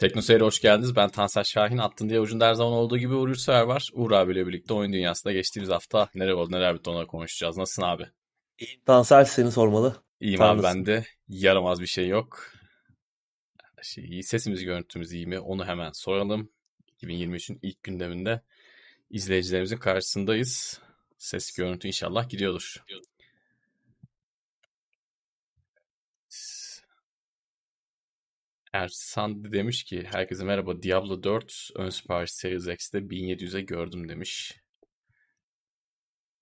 Teknoseyir'e hoş geldiniz. Ben Tansel Şahin. Attın diye ucunda her zaman olduğu gibi Uğur Yurtsever var. Uğur abiyle birlikte oyun dünyasında geçtiğimiz hafta neler oldu neler bitti onları konuşacağız. Nasılsın abi? İyiyim Tansel seni sormalı. İyiyim Tanrısın. abi ben de. Yaramaz bir şey yok. Şey. Sesimiz görüntümüz iyi mi? Onu hemen soralım. 2023'ün ilk gündeminde izleyicilerimizin karşısındayız. Ses görüntü inşallah gidiyordur. Ersan demiş ki herkese merhaba Diablo 4 ön sipariş Series X'te 1700'e gördüm demiş.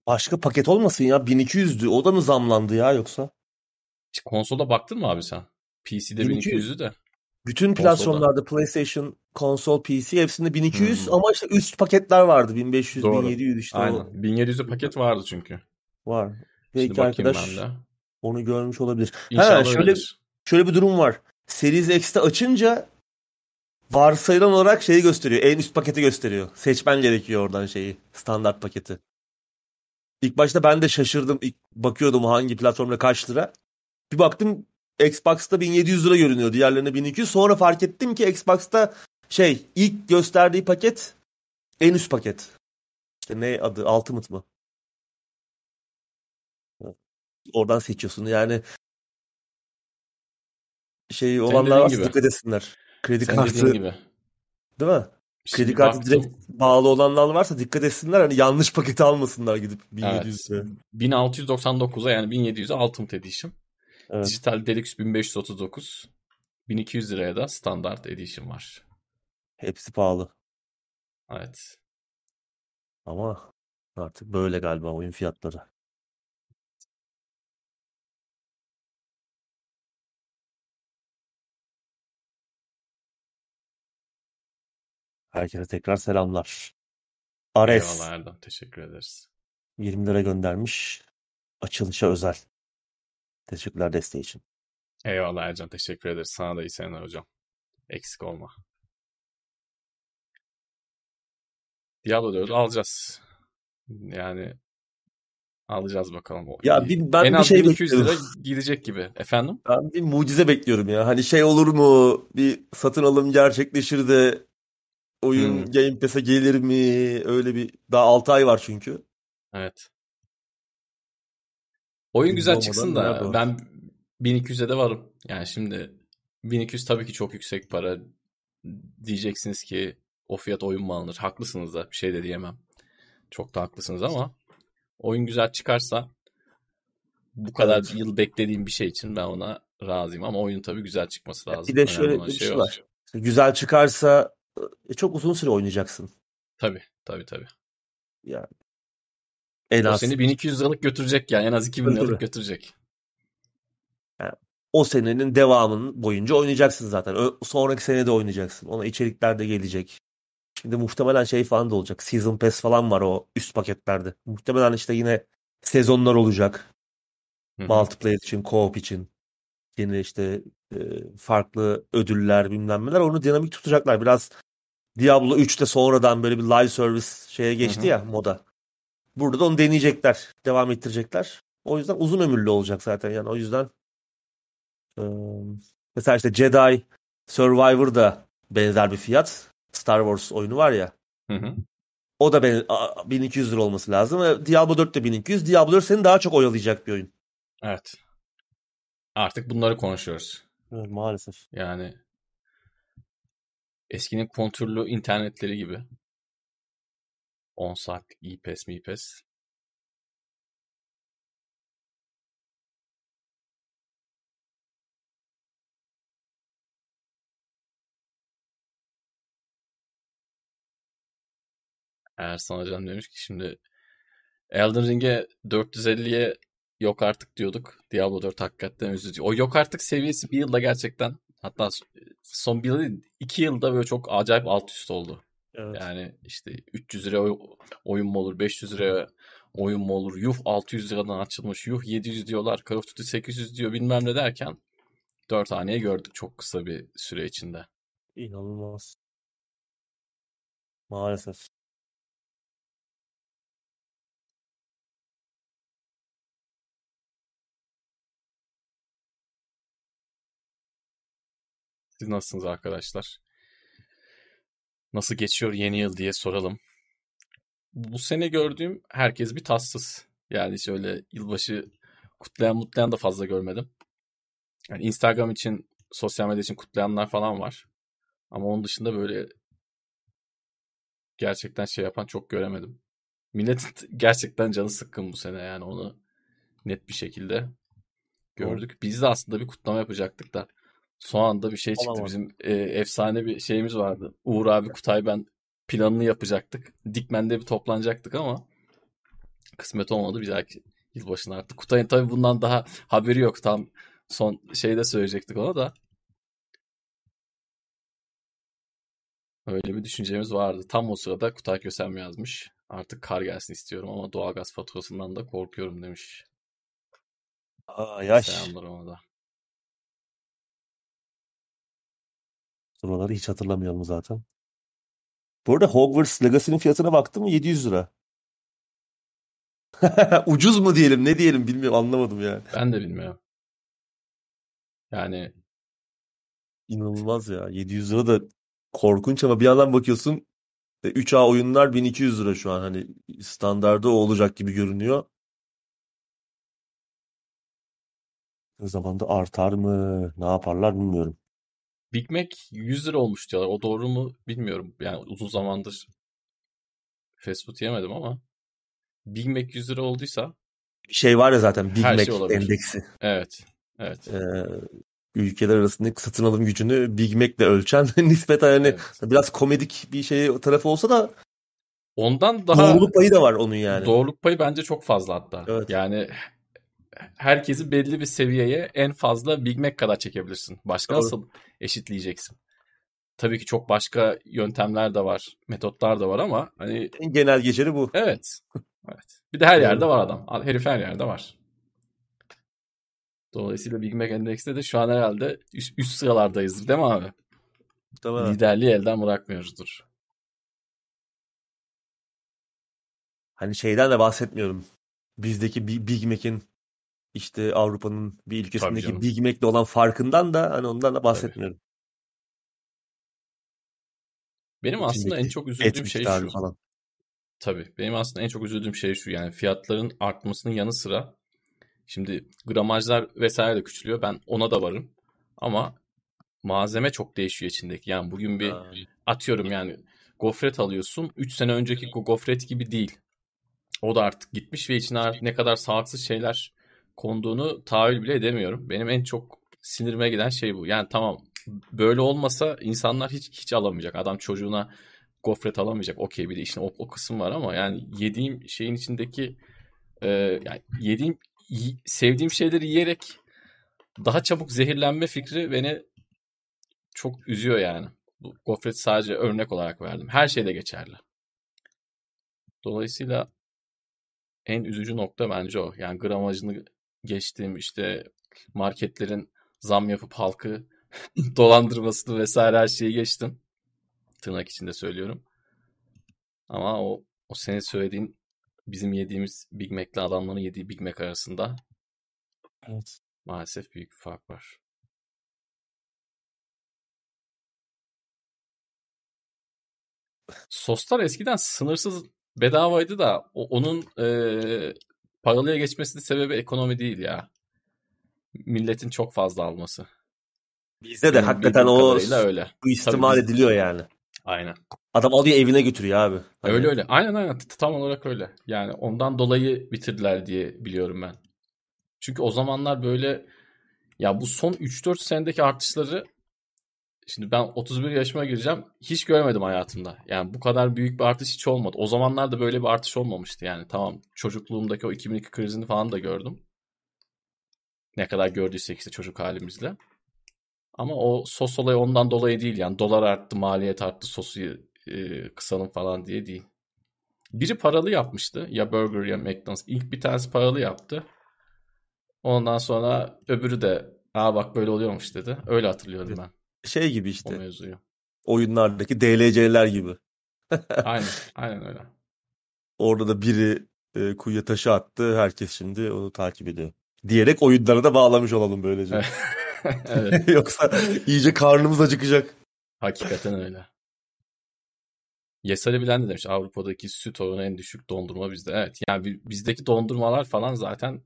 Başka paket olmasın ya 1200'dü o da mı zamlandı ya yoksa? Hiç konsola baktın mı abi sen? PC'de 1200. 1200'dü de. Bütün platformlarda PlayStation, konsol, PC hepsinde 1200 hmm. ama işte üst paketler vardı 1500, Doğru. 1700 işte. Aynen. O... 1700'e paket vardı çünkü. Var. Belki arkadaş onu görmüş olabilir. İnşallah ha, şöyle, şöyle bir durum var. Series X'te açınca varsayılan olarak şeyi gösteriyor. En üst paketi gösteriyor. Seçmen gerekiyor oradan şeyi. Standart paketi. İlk başta ben de şaşırdım. İlk bakıyordum hangi platformda kaç lira. Bir baktım Xbox'ta 1700 lira görünüyor. Diğerlerine 1200. Sonra fark ettim ki Xbox'ta şey ilk gösterdiği paket en üst paket. İşte ne adı? Ultimate mı? Oradan seçiyorsun. Yani şey olanlar varsa dikkat etsinler. Kredi Sen kartı gibi. Değil mi? Şimdi Kredi kartı baktım. direkt bağlı olanlar varsa dikkat etsinler. Hani yanlış paketi almasınlar gidip 1700'e. Evet. 1699'a yani 1700'e Ultimate Edition. Evet. Dijital Deluxe 1539. 1200 liraya da Standard Edition var. Hepsi pahalı. Evet. Ama artık böyle galiba oyun fiyatları. Herkese tekrar selamlar. Ares. Eyvallah Erdem. Teşekkür ederiz. 20 lira göndermiş. Açılışa özel. Teşekkürler desteği için. Eyvallah Ercan. Teşekkür ederiz. Sana da iyi seneler hocam. Eksik olma. Diablo 4'ü alacağız. Yani alacağız bakalım. Ya bir, ben en bir şey 1200 lira gidecek gibi. Efendim? Ben bir mucize bekliyorum ya. Hani şey olur mu? Bir satın alım gerçekleşir de oyun hmm. Game Pass'e gelir mi? Öyle bir daha 6 ay var çünkü. Evet. Oyun güzel çıksın da ben 1200'e de varım. Yani şimdi 1200 tabii ki çok yüksek para. Diyeceksiniz ki o fiyat oyun mu alınır? Haklısınız da bir şey de diyemem. Çok da haklısınız ama oyun güzel çıkarsa bu kadar evet. yıl beklediğim bir şey için ben ona razıyım ama oyun tabii güzel çıkması lazım. Bir de şöyle bir şey var. var. Güzel çıkarsa çok uzun süre oynayacaksın. Tabii tabii tabii. Yani en o az. seni 1200 liralık götürecek yani en az 2000 liralık götürecek. Yani o senenin devamının boyunca oynayacaksın zaten. Sonraki sene de oynayacaksın. Ona içerikler de gelecek. Şimdi muhtemelen şey falan da olacak. Season Pass falan var o üst paketlerde. Muhtemelen işte yine sezonlar olacak. Hı-hı. Multiplayer için, co-op için. Yine işte e, farklı ödüller bilmem neler. Onu dinamik tutacaklar. Biraz Diablo 3'te sonradan böyle bir live service şeye geçti Hı-hı. ya moda. Burada da onu deneyecekler. Devam ettirecekler. O yüzden uzun ömürlü olacak zaten. Yani o yüzden e, mesela işte Jedi Survivor da benzer bir fiyat. Star Wars oyunu var ya. Hı hı. O da ben, 1200 lira olması lazım. Diablo 4 de 1200. Diablo 4 seni daha çok oyalayacak bir oyun. Evet. Artık bunları konuşuyoruz. Evet, maalesef. Yani eskinin kontürlü internetleri gibi. 10 saatlik İPES MİPES. Ersan Hocam demiş ki şimdi Elden Ring'e 450'ye yok artık diyorduk. Diablo 4 hakikaten üzücü. O yok artık seviyesi bir yılda gerçekten hatta son bir yıl değil, iki yılda böyle çok acayip alt üst oldu. Evet. Yani işte 300 lira oyun mu olur, 500 lira oyun mu olur, yuh 600 liradan açılmış, yuh 700 diyorlar, Call of Duty 800 diyor bilmem ne derken 4 haneye gördük çok kısa bir süre içinde. İnanılmaz. Maalesef. Siz nasılsınız arkadaşlar? nasıl geçiyor yeni yıl diye soralım. Bu sene gördüğüm herkes bir tatsız. Yani şöyle yılbaşı kutlayan mutlayan da fazla görmedim. Yani Instagram için, sosyal medya için kutlayanlar falan var. Ama onun dışında böyle gerçekten şey yapan çok göremedim. Millet gerçekten canı sıkkın bu sene yani onu net bir şekilde gördük. Biz de aslında bir kutlama yapacaktık da son anda bir şey çıktı. Olamadı. Bizim e, efsane bir şeyimiz vardı. Uğur abi Kutay ben planını yapacaktık. Dikmen'de bir toplanacaktık ama kısmet olmadı. Bir dahaki yılbaşına artık. Kutay'ın tabii bundan daha haberi yok. Tam son şeyde söyleyecektik ona da. Öyle bir düşüncemiz vardı. Tam o sırada Kutay Kösem yazmış. Artık kar gelsin istiyorum ama doğalgaz faturasından da korkuyorum demiş. Aa, yaş. Selamlar ona da. Buraları hiç hatırlamıyorum zaten. Bu arada Hogwarts Legacy'nin fiyatına baktım mı 700 lira. Ucuz mu diyelim ne diyelim bilmiyorum anlamadım yani. Ben de bilmiyorum. Yani İnanılmaz ya 700 lira da korkunç ama bir yandan bakıyorsun e, 3A oyunlar 1200 lira şu an hani standardı o olacak gibi görünüyor. Zamanda artar mı ne yaparlar bilmiyorum. Big Mac 100 lira olmuş diyorlar. O doğru mu bilmiyorum. Yani uzun zamandır fast food yemedim ama Big Mac 100 lira olduysa Bir şey var ya zaten Big Her Mac şey olabilir. endeksi. evet. Evet. Ee, ülkeler arasındaki satın alım gücünü Big Mac'le ölçen nispeten hani evet. biraz komedik bir şey tarafı olsa da Ondan daha doğruluk payı da var onun yani. doğruluk payı bence çok fazla hatta. Evet. Yani herkesi belli bir seviyeye en fazla Big Mac kadar çekebilirsin. Başka Doğru. nasıl eşitleyeceksin? Tabii ki çok başka yöntemler de var, metotlar da var ama hani En genel geçeri bu. evet. Evet. Bir de her yerde var adam. Herif her yerde var. Dolayısıyla Big Mac Endeks'te de şu an herhalde üst, üst sıralardayızdır değil mi abi? Tamam. Liderliği elden bırakmıyoruzdur. Hani şeyden de bahsetmiyorum. Bizdeki Bi- Big Mac'in işte Avrupa'nın bir ülkesindeki Mac'le olan farkından da hani ondan da bahsetmiyorum. Benim aslında en İçindeki çok üzüldüğüm şey şu. falan. Tabii. Benim aslında en çok üzüldüğüm şey şu. Yani fiyatların artmasının yanı sıra şimdi gramajlar vesaire de küçülüyor. Ben ona da varım. Ama malzeme çok değişiyor içindeki. Yani bugün bir Ha. atıyorum yani gofret alıyorsun. 3 sene önceki go- gofret gibi değil. O da artık gitmiş ve içine artık ne kadar sağlıksız şeyler konduğunu tahayyül bile edemiyorum. Benim en çok sinirime giden şey bu. Yani tamam böyle olmasa insanlar hiç hiç alamayacak. Adam çocuğuna gofret alamayacak. Okey bir de işin o, o kısım var ama yani yediğim şeyin içindeki e, yani yediğim sevdiğim şeyleri yiyerek daha çabuk zehirlenme fikri beni çok üzüyor yani. Bu gofret sadece örnek olarak verdim. Her şeyde geçerli. Dolayısıyla en üzücü nokta bence o. Yani gramajını geçtiğim işte marketlerin zam yapıp halkı dolandırmasını vesaire her şeyi geçtim. Tırnak içinde söylüyorum. Ama o o senin söylediğin bizim yediğimiz Big Mac'le adamların yediği Big Mac arasında Evet. maalesef büyük bir fark var. Soslar eskiden sınırsız bedavaydı da o- onun e, paralıya geçmesinin sebebi ekonomi değil ya. Milletin çok fazla alması. Bizde de Benim hakikaten o öyle. istimal Tabii biz- ediliyor yani. Aynen. Adam alıyor evine götürüyor abi. Hani Öyle öyle. Aynen aynen. Tam olarak öyle. Yani ondan dolayı bitirdiler diye biliyorum ben. Çünkü o zamanlar böyle ya bu son 3-4 senedeki artışları şimdi ben 31 yaşıma gireceğim. Hiç görmedim hayatımda. Yani bu kadar büyük bir artış hiç olmadı. O zamanlarda böyle bir artış olmamıştı yani. Tamam çocukluğumdaki o 2002 krizini falan da gördüm. Ne kadar gördüysek işte çocuk halimizle. Ama o sos olayı ondan dolayı değil yani. Dolar arttı, maliyet arttı, sosu e, kısalım falan diye değil. Biri paralı yapmıştı. Ya Burger ya McDonald's. İlk bir tanesi paralı yaptı. Ondan sonra öbürü de aa bak böyle oluyormuş dedi. Öyle hatırlıyorum ben şey gibi o işte mevzuyu. oyunlardaki DLC'ler gibi. Aynen, aynen öyle. Orada da biri e, kuyuya taşı attı. Herkes şimdi onu takip ediyor. Diyerek oyunlara da bağlamış olalım böylece. evet, Yoksa iyice karnımız acıkacak. hakikaten öyle. Yesari bilen de demiş Avrupa'daki süt oranı en düşük dondurma bizde. Evet yani bizdeki dondurmalar falan zaten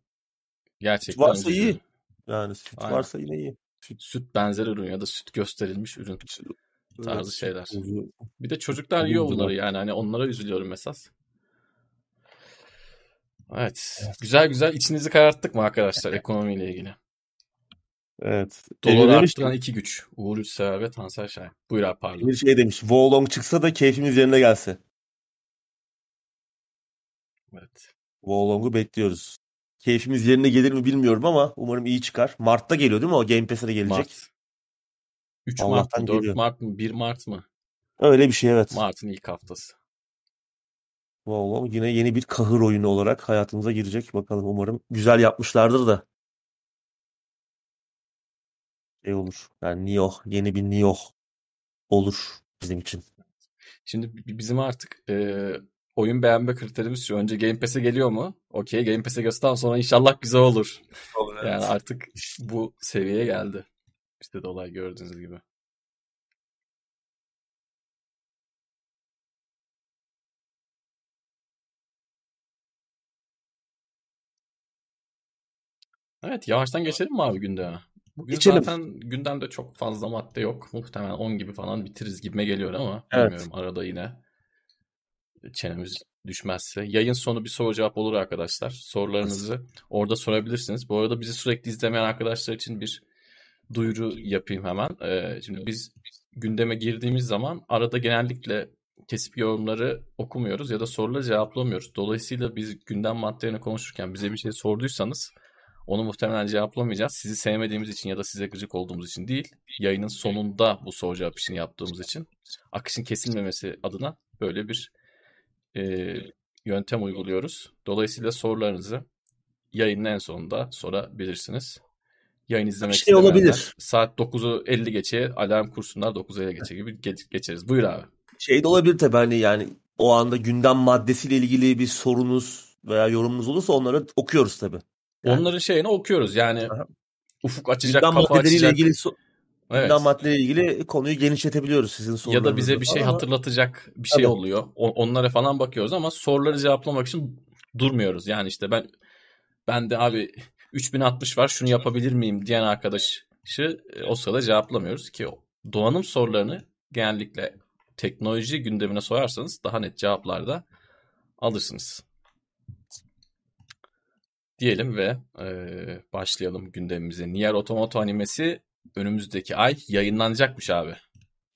gerçekten varsa iyi. Yani süt Aynen. varsa yine iyi. Süt. süt benzer ürün ya da süt gösterilmiş ürün tarzı evet. şeyler. Bir de çocuklar yiyor bunları yani hani onlara üzülüyorum esas. Evet. Güzel güzel içinizi kararttık mı arkadaşlar ekonomiyle ilgili? Evet. Dolar arttıran iki güç. Uğur Üçsever ve Tansel Şahin. Buyur abi pardon. Bir şey demiş. Wolong çıksa da keyfimiz yerine gelse. Evet. Wolong'u bekliyoruz. Keyfimiz yerine gelir mi bilmiyorum ama umarım iyi çıkar. Mart'ta geliyor değil mi o? Game Pass'e de gelecek. Mart. 3 Mart mı? 4 geliyor. Mart mı? 1 Mart mı? Öyle bir şey evet. Mart'ın ilk haftası. Wolong yine yeni bir kahır oyunu olarak hayatımıza girecek. Bakalım umarım güzel yapmışlardır da. Şey olur. Yani Nioh, yeni bir Nioh olur bizim için. Şimdi bizim artık e, oyun beğenme kriterimiz şu. Önce Game Pass'e geliyor mu? Okey Game Pass'e göster sonra inşallah güzel olur. olur evet. Yani artık bu seviyeye geldi. İşte de olay gördüğünüz gibi. Evet yavaştan geçelim mi abi gündeme? Bugün Geçelim. zaten gündemde çok fazla madde yok. Muhtemelen 10 gibi falan bitiririz gibime geliyor ama evet. bilmiyorum arada yine çenemiz düşmezse. Yayın sonu bir soru cevap olur arkadaşlar. Sorularınızı orada sorabilirsiniz. Bu arada bizi sürekli izlemeyen arkadaşlar için bir duyuru yapayım hemen. Ee, şimdi biz gündeme girdiğimiz zaman arada genellikle kesip yorumları okumuyoruz ya da soruları cevaplamıyoruz. Dolayısıyla biz gündem maddelerini konuşurken bize bir şey sorduysanız onu muhtemelen cevaplamayacağız. Sizi sevmediğimiz için ya da size gıcık olduğumuz için değil. Yayının sonunda bu soru cevap işini yaptığımız için. Akışın kesilmemesi adına böyle bir e, yöntem uyguluyoruz. Dolayısıyla sorularınızı yayının en sonunda sorabilirsiniz. Yayın izlemek şey olabilir. Saat 9'u 50 geçe alarm kursunlar 9'u 50 geçe gibi geç, geçeriz. Buyur abi. Şey de olabilir tabii hani yani o anda gündem maddesiyle ilgili bir sorunuz veya yorumunuz olursa onları okuyoruz tabii. Yani. Onların şeyini okuyoruz yani. Aha. Ufuk açacak, gündem kafa açacak. Ilgili so- evet. Gündem ilgili konuyu genişletebiliyoruz sizin sorularınızı. Ya da bize bir şey ama... hatırlatacak bir şey Tabii. oluyor. O, onlara falan bakıyoruz ama soruları cevaplamak için durmuyoruz. Yani işte ben ben de abi 3060 var şunu yapabilir miyim diyen arkadaşı e, o sırada cevaplamıyoruz ki donanım sorularını genellikle teknoloji gündemine sorarsanız daha net cevaplarda alırsınız diyelim ve e, başlayalım gündemimize. Nier Automata animesi önümüzdeki ay yayınlanacakmış abi.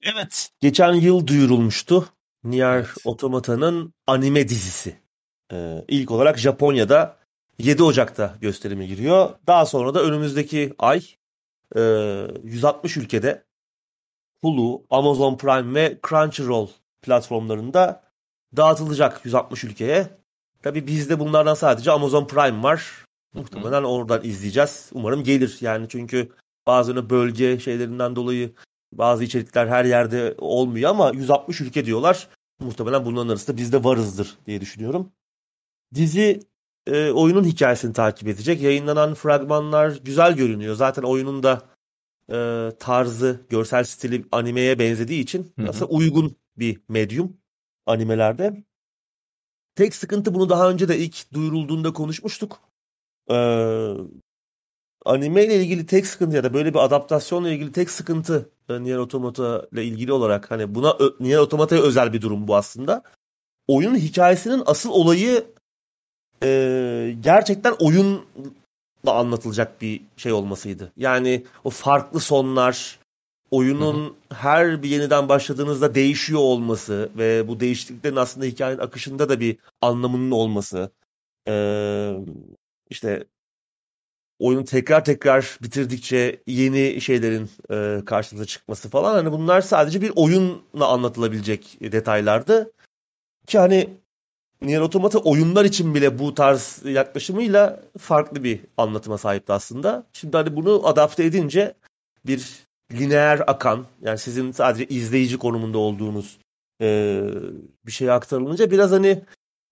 Evet. Geçen yıl duyurulmuştu. Nier evet. Automata'nın anime dizisi. Ee, ilk olarak Japonya'da 7 Ocak'ta gösterime giriyor. Daha sonra da önümüzdeki ay e, 160 ülkede Hulu, Amazon Prime ve Crunchyroll platformlarında dağıtılacak 160 ülkeye. Tabi bizde bunlardan sadece Amazon Prime var. Muhtemelen oradan izleyeceğiz. Umarım gelir yani çünkü bazen bölge şeylerinden dolayı bazı içerikler her yerde olmuyor ama 160 ülke diyorlar. Muhtemelen bunların arasında biz de varızdır diye düşünüyorum. Dizi e, oyunun hikayesini takip edecek. Yayınlanan fragmanlar güzel görünüyor. Zaten oyunun da e, tarzı, görsel stili animeye benzediği için aslında uygun bir medyum animelerde. Tek sıkıntı bunu daha önce de ilk duyurulduğunda konuşmuştuk. Ee, anime ile ilgili tek sıkıntı ya da böyle bir adaptasyonla ilgili tek sıkıntı e, Nier Automata ile ilgili olarak hani buna Nier Automata'ya özel bir durum bu aslında. Oyunun hikayesinin asıl olayı e, gerçekten oyunla anlatılacak bir şey olmasıydı. Yani o farklı sonlar, oyunun hı hı. her bir yeniden başladığınızda değişiyor olması ve bu değişikliklerin aslında hikayenin akışında da bir anlamının olması. Ee, işte oyunu tekrar tekrar bitirdikçe yeni şeylerin e, karşınıza çıkması falan hani bunlar sadece bir oyunla anlatılabilecek detaylardı. Ki hani Nier Automata oyunlar için bile bu tarz yaklaşımıyla farklı bir anlatıma sahipti aslında. Şimdi hani bunu adapte edince bir lineer akan yani sizin sadece izleyici konumunda olduğunuz e, bir şey aktarılınca biraz hani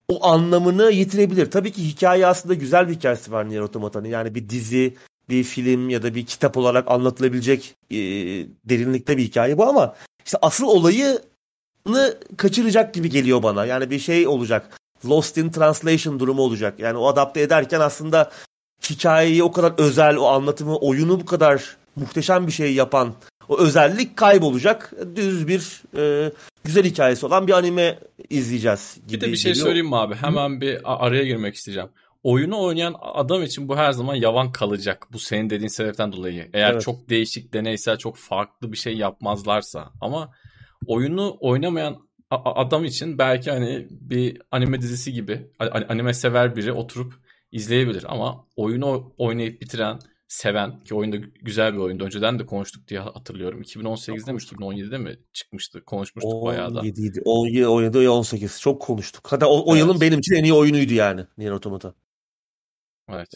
o anlamını yitirebilir. Tabii ki hikaye aslında güzel bir hikayesi var Nier Automata'nın. Yani bir dizi, bir film ya da bir kitap olarak anlatılabilecek e, derinlikte bir hikaye bu ama işte asıl olayı kaçıracak gibi geliyor bana. Yani bir şey olacak. Lost in Translation durumu olacak. Yani o adapte ederken aslında hikayeyi o kadar özel, o anlatımı, oyunu bu kadar muhteşem bir şey yapan o özellik kaybolacak. Düz bir e, güzel hikayesi olan bir anime izleyeceğiz gibi. Bir de bir şey geliyor. söyleyeyim mi abi? Hemen bir araya girmek isteyeceğim. Oyunu oynayan adam için bu her zaman yavan kalacak. Bu senin dediğin sebepten dolayı. Eğer evet. çok değişik, deneysel, çok farklı bir şey yapmazlarsa. Ama oyunu oynamayan adam için belki hani bir anime dizisi gibi anime sever biri oturup izleyebilir ama oyunu oynayıp bitiren seven ki oyunda güzel bir oyundu. Önceden de konuştuk diye hatırlıyorum. 2018'de mi 2017'de mi çıkmıştı? Konuşmuştuk 17, bayağı da. 17 17 oynadı ya 18. Çok konuştuk. Hatta o, o evet. yılın benim için en iyi oyunuydu yani Nier Automata. Evet.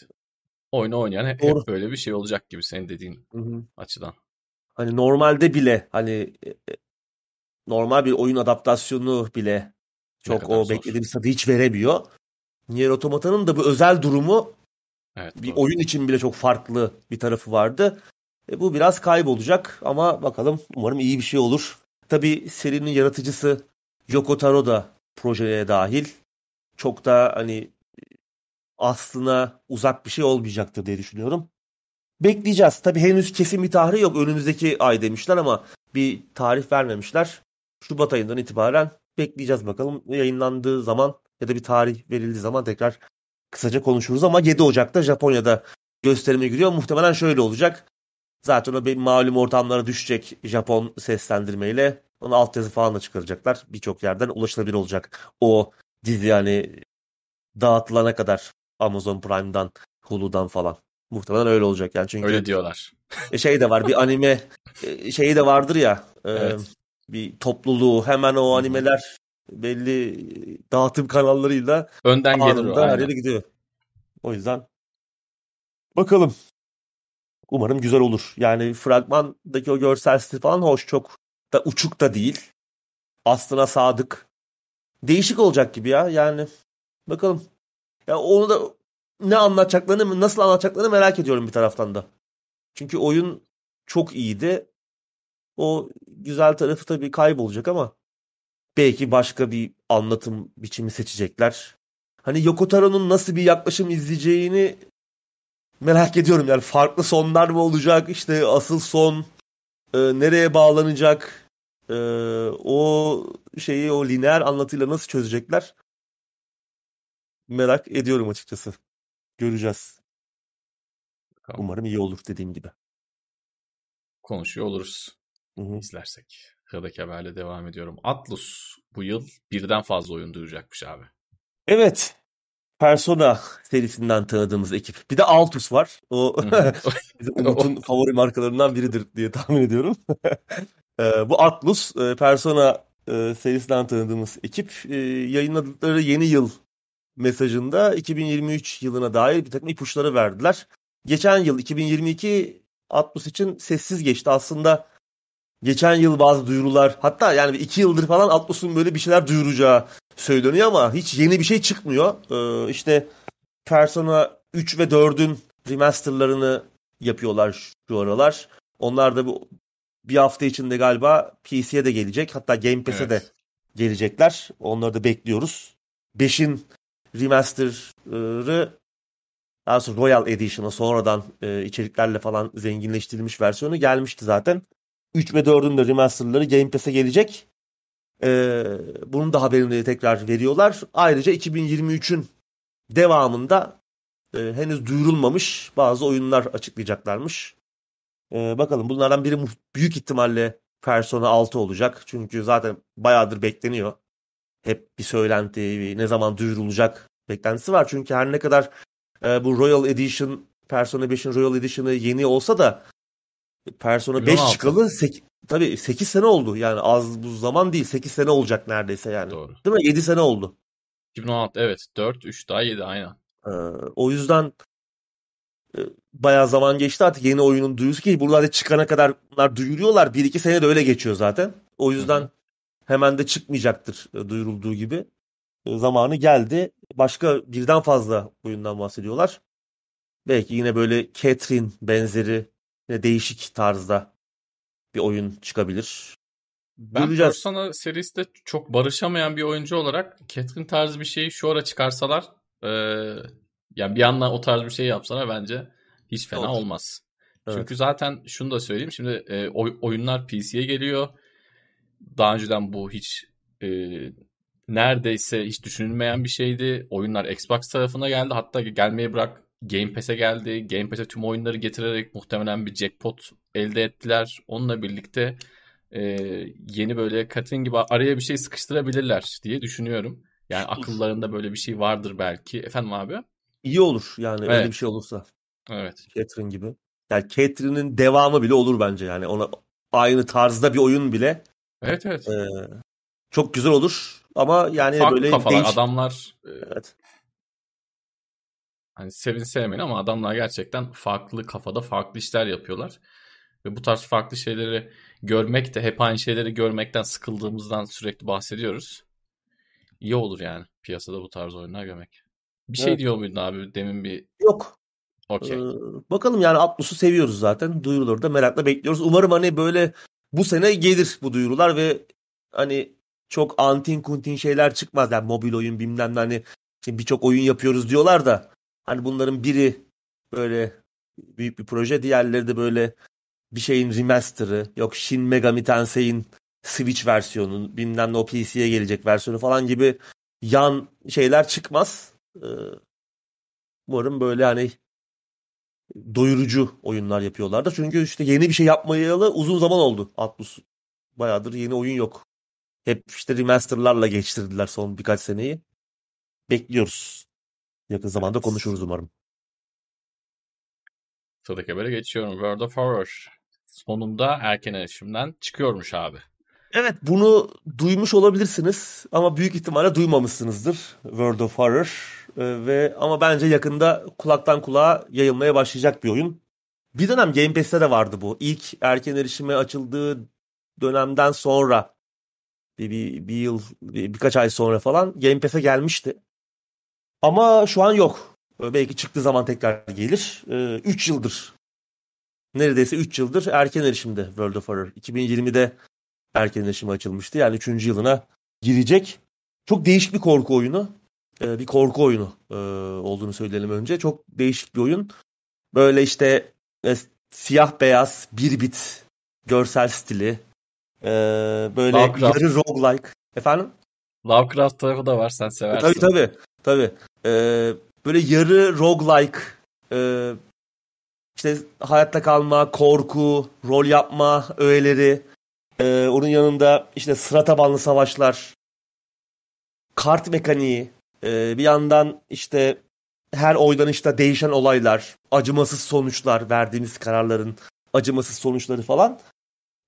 Oyunu oynayan hep, hep böyle bir şey olacak gibi senin dediğin Hı-hı. açıdan. Hani normalde bile hani e, e, normal bir oyun adaptasyonu bile çok o beklediğimiz tadı hiç veremiyor. Nier Automata'nın da bu özel durumu Evet, bir doğru. oyun için bile çok farklı bir tarafı vardı. E, bu biraz kaybolacak ama bakalım umarım iyi bir şey olur. Tabi serinin yaratıcısı Yoko Taro da projeye dahil. Çok da hani aslına uzak bir şey olmayacaktır diye düşünüyorum. Bekleyeceğiz. Tabi henüz kesin bir tarih yok. Önümüzdeki ay demişler ama bir tarih vermemişler. Şubat ayından itibaren bekleyeceğiz bakalım. Yayınlandığı zaman ya da bir tarih verildiği zaman tekrar kısaca konuşuruz ama 7 Ocak'ta Japonya'da gösterime giriyor. Muhtemelen şöyle olacak. Zaten o bir malum ortamlara düşecek Japon seslendirmeyle. Onu altyazı falan da çıkaracaklar. Birçok yerden ulaşılabilir olacak. O dizi yani dağıtılana kadar Amazon Prime'dan, Hulu'dan falan. Muhtemelen öyle olacak yani çünkü. Öyle diyorlar. E, şey de var bir anime e, şeyi de vardır ya. E, evet. Bir topluluğu hemen o animeler belli dağıtım kanallarıyla önden gelir o. Her yere gidiyor. O yüzden bakalım. Umarım güzel olur. Yani fragmandaki o görsel stil falan hoş çok da uçuk da değil. Aslına sadık. Değişik olacak gibi ya. Yani bakalım. Ya onu da ne anlatacaklarını, nasıl anlatacaklarını merak ediyorum bir taraftan da. Çünkü oyun çok iyiydi. O güzel tarafı tabii kaybolacak ama belki başka bir anlatım biçimi seçecekler. Hani Yoko Taro'nun nasıl bir yaklaşım izleyeceğini merak ediyorum. Yani farklı sonlar mı olacak? İşte asıl son e, nereye bağlanacak? E, o şeyi o lineer anlatıyla nasıl çözecekler? Merak ediyorum açıkçası. Göreceğiz. Umarım iyi olur dediğim gibi. Konuşuyor oluruz. Hı-hı. İzlersek. Sıradaki haberle devam ediyorum. Atlus bu yıl birden fazla oyun duyuracakmış abi. Evet. Persona serisinden tanıdığımız ekip. Bir de Altus var. O Umut'un favori markalarından biridir diye tahmin ediyorum. Ee, bu Atlus, e, Persona e, serisinden tanıdığımız ekip e, yayınladıkları yeni yıl mesajında 2023 yılına dair bir takım ipuçları verdiler. Geçen yıl 2022 Atlus için sessiz geçti. Aslında geçen yıl bazı duyurular hatta yani iki yıldır falan Atlas'ın böyle bir şeyler duyuracağı söyleniyor ama hiç yeni bir şey çıkmıyor. Ee, işte Persona 3 ve 4'ün remasterlarını yapıyorlar şu aralar. Onlar da bu bir hafta içinde galiba PC'ye de gelecek. Hatta Game Pass'e evet. de gelecekler. Onları da bekliyoruz. 5'in remaster'ı daha sonra Royal Edition'a sonradan e, içeriklerle falan zenginleştirilmiş versiyonu gelmişti zaten. 3 ve 4'ün de remasterları Game Pass'e gelecek. Ee, bunun da haberini tekrar veriyorlar. Ayrıca 2023'ün devamında e, henüz duyurulmamış bazı oyunlar açıklayacaklarmış. Ee, bakalım bunlardan biri büyük ihtimalle Persona 6 olacak. Çünkü zaten bayağıdır bekleniyor. Hep bir söylenti, ne zaman duyurulacak beklentisi var. Çünkü her ne kadar e, bu Royal Edition, Persona 5'in Royal Edition'ı yeni olsa da Persona 5 çıkalı 8, tabii 8 sene oldu. Yani az bu zaman değil. 8 sene olacak neredeyse yani. Doğru. Değil mi? 7 sene oldu. 2016 evet. 4, 3 daha 7 aynen. Ee, o yüzden e, bayağı zaman geçti artık yeni oyunun duyurusu ki buralarda çıkana kadar bunlar duyuruyorlar. 1-2 sene de öyle geçiyor zaten. O yüzden Hı-hı. hemen de çıkmayacaktır e, duyurulduğu gibi. E, zamanı geldi. Başka birden fazla oyundan bahsediyorlar. Belki yine böyle Catherine benzeri değişik tarzda bir oyun çıkabilir. Ben Göreceğiz. Persona serisinde çok barışamayan bir oyuncu olarak Catherine tarzı bir şeyi şu ara çıkarsalar e, yani bir yandan o tarz bir şey yapsalar bence hiç fena Olur. olmaz. Evet. Çünkü zaten şunu da söyleyeyim. Şimdi e, oy- oyunlar PC'ye geliyor. Daha önceden bu hiç e, neredeyse hiç düşünülmeyen bir şeydi. Oyunlar Xbox tarafına geldi. Hatta gelmeyi bırak Game Pass'e geldi. Game Pass'e tüm oyunları getirerek muhtemelen bir jackpot elde ettiler. Onunla birlikte e, yeni böyle Catherine gibi araya bir şey sıkıştırabilirler diye düşünüyorum. Yani akıllarında böyle bir şey vardır belki. Efendim abi? İyi olur yani öyle Evet. bir şey olursa. Evet. Catherine gibi. Yani Catherine'in devamı bile olur bence yani. Ona aynı tarzda bir oyun bile Evet evet. e, çok güzel olur. Ama yani Farklı böyle kafalar. değiş- Adamlar e, Evet. Hani sevin sevmeyin ama adamlar gerçekten farklı kafada farklı işler yapıyorlar. Ve bu tarz farklı şeyleri görmek de hep aynı şeyleri görmekten sıkıldığımızdan sürekli bahsediyoruz. İyi olur yani piyasada bu tarz oyunlar görmek. Bir şey Evet. diyor muydun abi demin bir Yok. okey. Ee, bakalım yani Atlus'u seviyoruz zaten. Duyuruları da merakla bekliyoruz. Umarım hani böyle bu sene gelir bu duyurular ve hani çok antin kuntin şeyler çıkmaz. Yani mobil oyun bilmem ne hani birçok oyun yapıyoruz diyorlar da hani bunların biri böyle büyük bir proje diğerleri de böyle bir şeyin remaster'ı yok Shin Megami Tensei'in Switch versiyonu bilmem ne o PC'ye gelecek versiyonu falan gibi yan şeyler çıkmaz. Ee, umarım böyle hani doyurucu oyunlar yapıyorlardı. Çünkü işte yeni bir şey yapmayalı uzun zaman oldu Atlus. Bayağıdır yeni oyun yok. Hep işte remasterlarla geçtirdiler son birkaç seneyi. Bekliyoruz. Yakın zamanda Evet. konuşuruz umarım. Sıradaki habere geçiyorum. World of Horror. Sonunda erken erişimden çıkıyormuş abi. Evet bunu duymuş olabilirsiniz ama büyük ihtimalle duymamışsınızdır World of Horror Ee, ve ama bence yakında kulaktan kulağa yayılmaya başlayacak bir oyun. Bir dönem Game Pass'te de vardı bu. İlk erken erişime açıldığı dönemden sonra bir, bir, bir yıl bir- birkaç ay sonra falan Game Pass'e gelmişti. Ama şu an yok. Ee, Belki çıktığı zaman tekrar gelir. 3 yıldır neredeyse 3 yıldır erken erişimde World of Horror. 2020'de erken erişime açılmıştı. Yani 3. yılına girecek. Çok değişik bir korku oyunu. Ee, bir korku oyunu e, olduğunu söyleyelim önce. Çok değişik bir oyun. Böyle işte e, siyah beyaz bir bit görsel stili. Ee, böyle Lovecraft. yarı roguelike. Efendim? Lovecraft tarafı da var sen seversin. Tabii tabii. tabii. Ee, böyle yarı roguelike e, işte hayatta kalma, korku, rol yapma öğeleri. Ee, onun yanında işte sıra tabanlı savaşlar, kart mekaniği, e, bir yandan işte her oynanışta değişen olaylar, acımasız sonuçlar, verdiğimiz kararların acımasız sonuçları falan.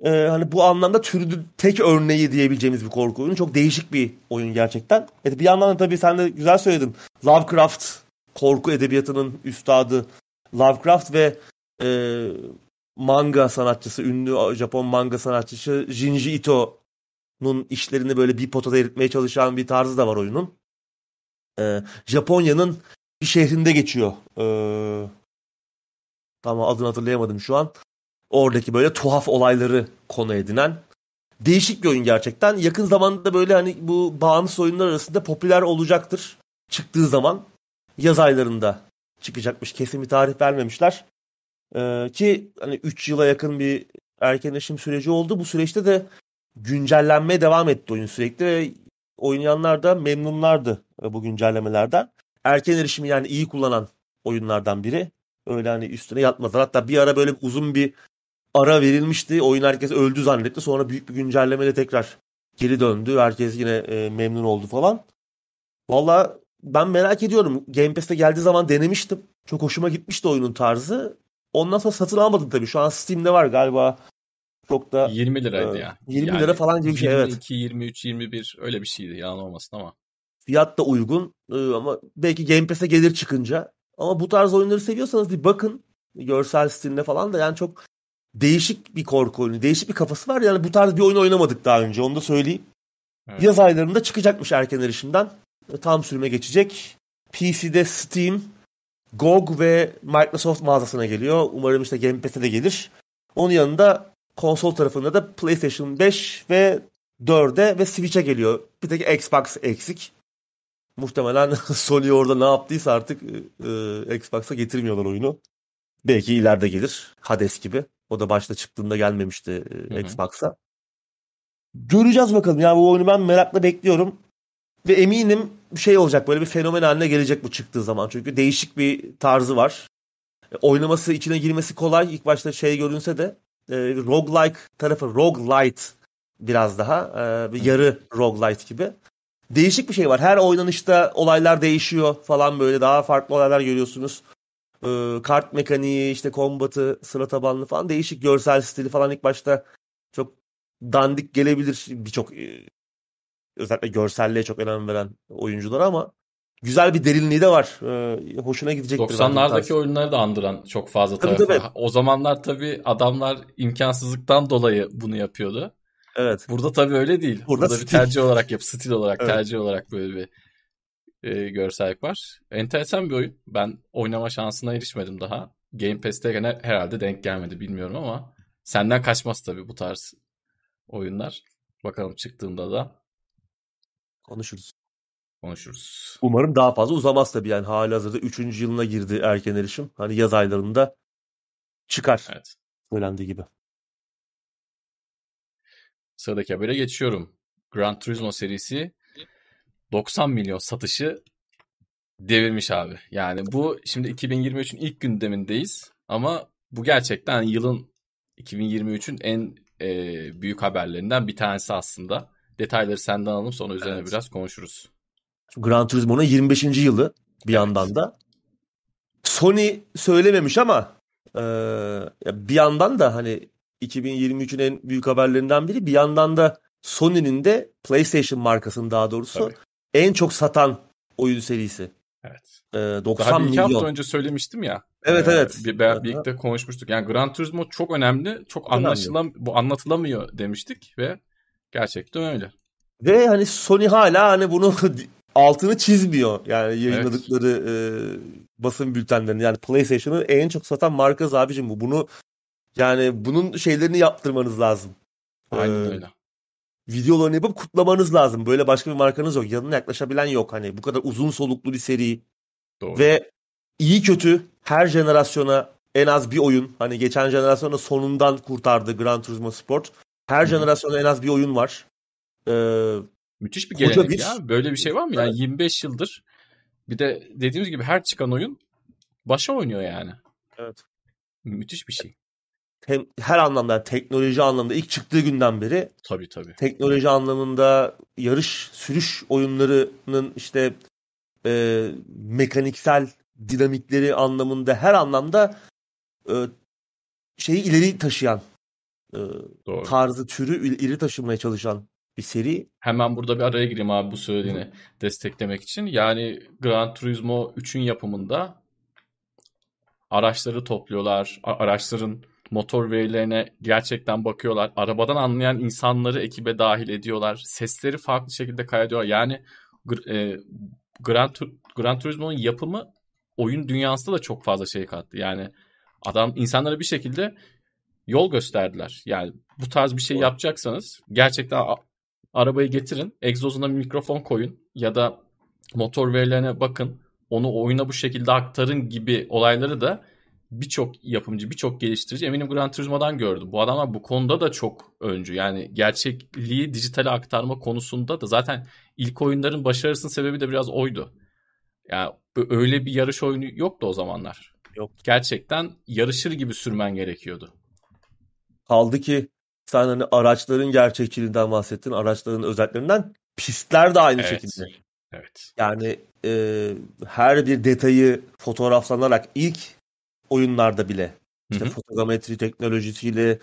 Ee, hani bu anlamda türünün tek örneği diyebileceğimiz bir korku oyunu. Çok değişik bir oyun gerçekten. Evet, bir yandan da tabii sen de güzel söyledin. Lovecraft korku edebiyatının üstadı Lovecraft ve e, manga sanatçısı, ünlü Japon manga sanatçısı Junji Ito'nun işlerini böyle bir potada eritmeye çalışan bir tarzı da var oyunun. Ee, Japonya'nın bir şehrinde geçiyor. Ee, tamam adını hatırlayamadım şu an. Oradaki böyle tuhaf olayları konu edinen değişik bir oyun gerçekten. Yakın zamanda böyle hani bu bağımsız oyunlar arasında popüler olacaktır. Çıktığı zaman yaz aylarında çıkacakmış. Kesin bir tarih vermemişler. Ee, ki hani 3 yıla yakın bir erken erişim süreci oldu. Bu süreçte de güncellenmeye devam etti oyun sürekli ve oynayanlar da memnunlardı bu güncellemelerden. Erken erişimi yani iyi kullanan oyunlardan biri. Öyle hani üstüne yatmadılar. Hatta bir ara böyle uzun bir ara verilmişti. Oyun herkes öldü zannetti. Sonra büyük bir güncellemeyle tekrar geri döndü. Herkes yine e, memnun oldu falan. Valla ben merak ediyorum. Game Pass'te geldiği zaman denemiştim. Çok hoşuma gitmişti oyunun tarzı. Ondan sonra satın almadım tabii. Şu an Steam'de var galiba. Çok da 20 liraydı Ee, ya. 20 lira falan gibi bir şey, evet. 22, 23, 21 öyle bir şeydi yalan olmasın ama. fiyat da uygun Ee, ama belki Game Pass'e gelir çıkınca. Ama bu tarz oyunları seviyorsanız bir bakın. Görsel stilinde falan da yani çok değişik bir korku oyunu. Değişik bir kafası var. Yani bu tarz bir oyun oynamadık daha önce. Onu da söyleyeyim. Evet. Yaz aylarında çıkacakmış erken erişimden. E, Tam sürüme geçecek. PC'de Steam, GOG ve Microsoft mağazasına geliyor. Umarım işte Game Pass'e de gelir. Onun yanında konsol tarafında da PlayStation 5 ve 4'e ve Switch'e geliyor. Bir tek Xbox eksik. Muhtemelen Sony orada ne yaptıysa artık e, Xbox'a getirmiyorlar oyunu. Belki ileride gelir. Hades gibi. O da başta çıktığında gelmemişti e, Xbox'a. Göreceğiz bakalım. Yani bu oyunu ben merakla bekliyorum. Ve eminim şey olacak böyle bir fenomen haline gelecek bu çıktığı zaman. Çünkü değişik bir tarzı var. E, oynaması, içine girmesi kolay. İlk başta şey görünse de e, roguelike tarafı, roguelite biraz daha. E, bir yarı roguelite gibi. Değişik bir şey var. Her oynanışta olaylar değişiyor falan böyle. Daha farklı olaylar görüyorsunuz. E, kart mekaniği, işte kombatı, sıra tabanlı falan değişik görsel stili falan ilk başta çok dandik gelebilir birçok e, özellikle görselliğe çok önem veren oyuncular ama güzel bir derinliği de var. Ee, hoşuna gidecektir. 90'lardaki oyunları da andıran çok fazla tabii, tarafı. Tabii. O zamanlar tabii adamlar imkansızlıktan dolayı bunu yapıyordu. Evet. Burada tabii öyle değil. Burada, Burada bir tercih olarak yap, stil olarak, evet. tercih olarak böyle bir e, görsellik var. Enteresan bir oyun. Ben oynama şansına erişmedim daha. Game Pass'te gene herhalde denk gelmedi bilmiyorum ama senden kaçmaz tabii bu tarz oyunlar. Bakalım çıktığında da konuşuruz. Konuşuruz. Umarım daha fazla uzamaz tabii yani hali hazırda 3. yılına girdi erken erişim. Hani yaz aylarında çıkar. Evet. Söylendiği gibi. Sıradaki habere geçiyorum. Gran Turismo serisi 90 milyon satışı devirmiş abi. Yani bu şimdi 2023'ün ilk gündemindeyiz ama bu gerçekten yılın 2023'ün en e, büyük haberlerinden bir tanesi aslında. Detayları senden alalım sonra üzerine evet. biraz konuşuruz. Gran Turismo'nun 25. yılı bir evet. yandan da. Sony söylememiş ama e, bir yandan da hani 2023'ün en büyük haberlerinden biri bir yandan da Sony'nin de PlayStation markasının daha doğrusu Tabii. En çok satan oyun serisi. Evet. Ee, 90 Daha bir iki milyon. hafta önce söylemiştim ya. Evet e, evet. Bir, bir, birlikte konuşmuştuk. Yani Gran Turismo çok önemli. Çok anlaşılam bu anlatılamıyor demiştik ve gerçekten öyle. Ve hani Sony hala hani bunu altını çizmiyor. Yani yayınladıkları evet. e, basın bültenlerini. Yani PlayStation'ın en çok satan markası abicim bu. Bunu yani bunun şeylerini yaptırmanız lazım. Aynen ee, öyle. Videolarını yapıp kutlamanız lazım. Böyle başka bir markanız yok. Yanına yaklaşabilen yok. Hani bu kadar uzun soluklu bir seri. Doğru. Ve iyi kötü her jenerasyona en az bir oyun. Hani geçen jenerasyona sonundan kurtardı Gran Turismo Sport. Her Hı. jenerasyona en az bir oyun var. Ee, Müthiş bir gelenek bir... ya. Böyle bir şey var mı? Yani evet. 25 yıldır bir de dediğimiz gibi her çıkan oyun başa oynuyor yani. Evet. Müthiş bir şey. Hem her anlamda teknoloji anlamında ilk çıktığı günden beri tabii tabii. Teknoloji anlamında yarış sürüş oyunlarının işte e, mekaniksel dinamikleri anlamında her anlamda e, şeyi ileri taşıyan e, Doğru. tarzı türü ileri taşımaya çalışan bir seri. Hemen burada bir araya gireyim abi bu söylediğini Hı. desteklemek için. Yani Gran Turismo 3'ün yapımında araçları topluyorlar. Araçların motor verilerine gerçekten bakıyorlar. Arabadan anlayan insanları ekibe dahil ediyorlar. Sesleri farklı şekilde kaydediyorlar. Yani e, Gran, Tur Gran Turismo'nun yapımı oyun dünyasında da çok fazla şey kattı. Yani adam insanlara bir şekilde yol gösterdiler. Yani bu tarz bir şey yapacaksanız gerçekten arabayı getirin, egzozuna bir mikrofon koyun ya da motor verilerine bakın, onu oyuna bu şekilde aktarın gibi olayları da birçok yapımcı, birçok geliştirici eminim Gran Turismo'dan gördü. Bu adamlar bu konuda da çok öncü. Yani gerçekliği dijitale aktarma konusunda da zaten ilk oyunların başarısının sebebi de biraz oydu. Yani öyle bir yarış oyunu yoktu o zamanlar. Yok. Gerçekten yarışır gibi sürmen gerekiyordu. Kaldı ki sen hani araçların gerçekçiliğinden bahsettin. Araçların özelliklerinden pistler de aynı evet. şekilde. Evet. Yani e, her bir detayı fotoğraflanarak ilk oyunlarda bile işte fotogrametri teknolojisiyle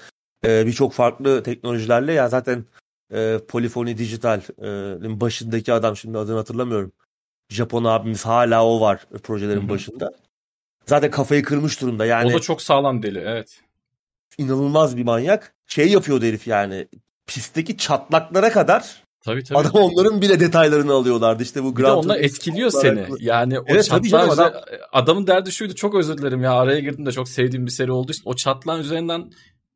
e, birçok farklı teknolojilerle ya zaten e, Polyphony Digital'in e, başındaki adam şimdi adını hatırlamıyorum. Japon abimiz hala o var projelerin Hı-hı. başında. Zaten kafayı kırmış durumda yani. O da çok sağlam deli evet. İnanılmaz bir manyak. Şey yapıyordu herif yani pistteki çatlaklara kadar Tabii tabii. Adam onların bile detaylarını alıyorlardı. İşte bu de onlar etkiliyor seni. Yani o evet, çatlağın adam... adamın derdi şuydu. Çok özür dilerim ya araya girdim de çok sevdiğim bir seri olduğu için o çatlağın üzerinden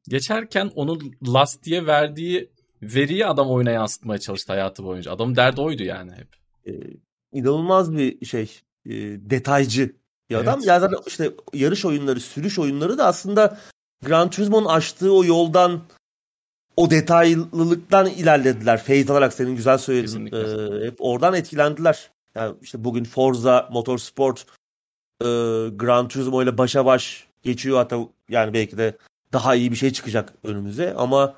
geçerken onun lastiğe verdiği veriyi adam oyuna yansıtmaya çalıştı hayatı boyunca. Adamın derdi oydu yani hep. Ee, inanılmaz bir şey. E, detaycı bir adam. Evet. Ya zaten işte yarış oyunları, sürüş oyunları da aslında Gran Turismo'nun açtığı o yoldan o detaylılıktan ilerlediler. Feyz alarak senin güzel söylediğin. Ee, hep oradan etkilendiler. Yani işte bugün Forza Motorsport e, Gran Turismo ile başa baş geçiyor. Hatta yani belki de daha iyi bir şey çıkacak önümüze. Ama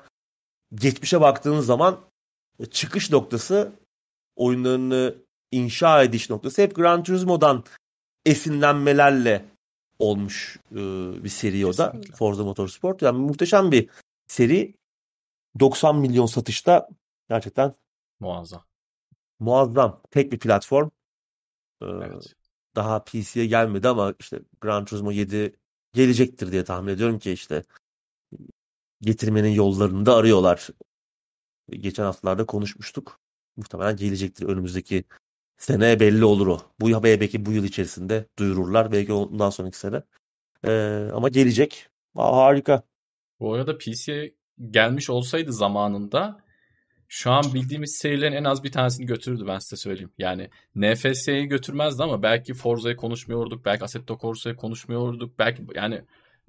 geçmişe baktığınız zaman çıkış noktası oyunlarını inşa ediş noktası hep Gran Turismo'dan esinlenmelerle olmuş e, bir seri o da. Forza Motorsport. Yani muhteşem bir seri. 90 milyon satışta gerçekten muazzam. Muazzam. Tek bir platform. Ee, evet. Daha PC'ye gelmedi ama işte Gran Turismo 7 gelecektir diye tahmin ediyorum ki işte getirmenin yollarını da arıyorlar. Geçen haftalarda konuşmuştuk. Muhtemelen gelecektir önümüzdeki sene belli olur o. Bu belki bu yıl içerisinde duyururlar. Belki ondan sonraki sene. Ee, ama gelecek. Aa, harika. Bu arada PC'ye gelmiş olsaydı zamanında şu an bildiğimiz serilerin en az bir tanesini götürürdü ben size söyleyeyim. Yani NFS'yi götürmezdi ama belki Forza'yı konuşmuyorduk. Belki Assetto Corsa'yı konuşmuyorduk. Belki yani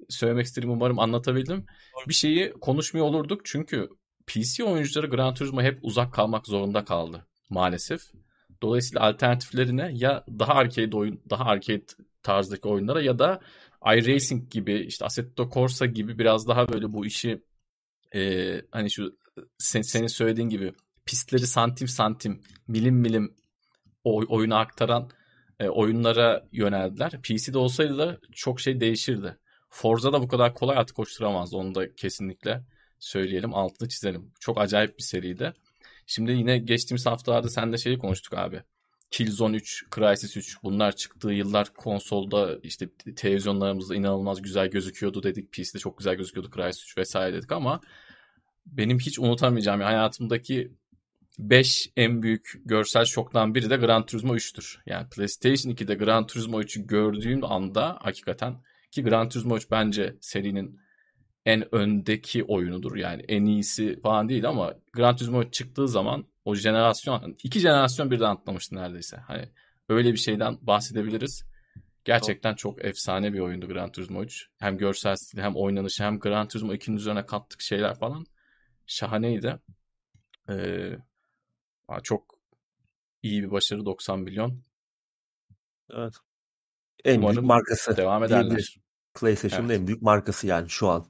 söylemek istediğim umarım anlatabildim. Bir şeyi konuşmuyor olurduk çünkü PC oyuncuları Gran Turismo hep uzak kalmak zorunda kaldı maalesef. Dolayısıyla alternatiflerine ya daha arcade oyun, daha arcade tarzdaki oyunlara ya da iRacing gibi işte Assetto Corsa gibi biraz daha böyle bu işi e, hani şu sen, senin söylediğin gibi pistleri santim santim milim milim oy, oyuna aktaran e, oyunlara yöneldiler. PC'de olsaydı da çok şey değişirdi. Forza da bu kadar kolay at koşturamazdı. Onu da kesinlikle söyleyelim. Altını çizelim. Çok acayip bir seriydi. Şimdi yine geçtiğimiz haftalarda sen de şeyi konuştuk abi. Killzone 3, Crysis 3 bunlar çıktığı yıllar konsolda işte televizyonlarımızda inanılmaz güzel gözüküyordu dedik. PC'de çok güzel gözüküyordu Crysis 3 vesaire dedik ama benim hiç unutamayacağım yani hayatımdaki 5 en büyük görsel şoktan biri de Gran Turismo 3'tür. Yani PlayStation 2'de Gran Turismo 3'ü gördüğüm anda hakikaten ki Gran Turismo 3 bence serinin en öndeki oyunudur. Yani en iyisi falan değil ama Gran Turismo çıktığı zaman o jenerasyon iki jenerasyon birden atlamıştı neredeyse. Hani öyle bir şeyden bahsedebiliriz. Gerçekten çok efsane bir oyundu Gran Turismo 3. Hem görsel stili hem oynanışı hem Gran Turismo 2'nin üzerine kattık şeyler falan şahaneydi. Ee, çok iyi bir başarı 90 milyon. Evet. En Umarım büyük markası. Devam ederler. PlayStation'ın evet. en büyük markası yani şu an.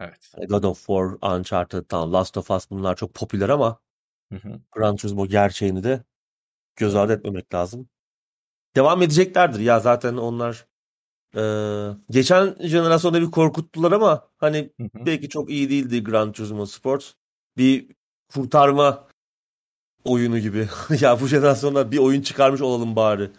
Evet. God of War, Uncharted, tamam Last of Us bunlar çok popüler ama hı hı. Gran Turismo gerçeğini de göz ardı etmemek lazım. Devam edeceklerdir ya zaten onlar e, geçen jenerasyonda bir korkuttular ama hani hı hı. belki çok iyi değildi Gran Turismo Sport. Bir kurtarma oyunu gibi. ya bu jenerasyonda bir oyun çıkarmış olalım bari.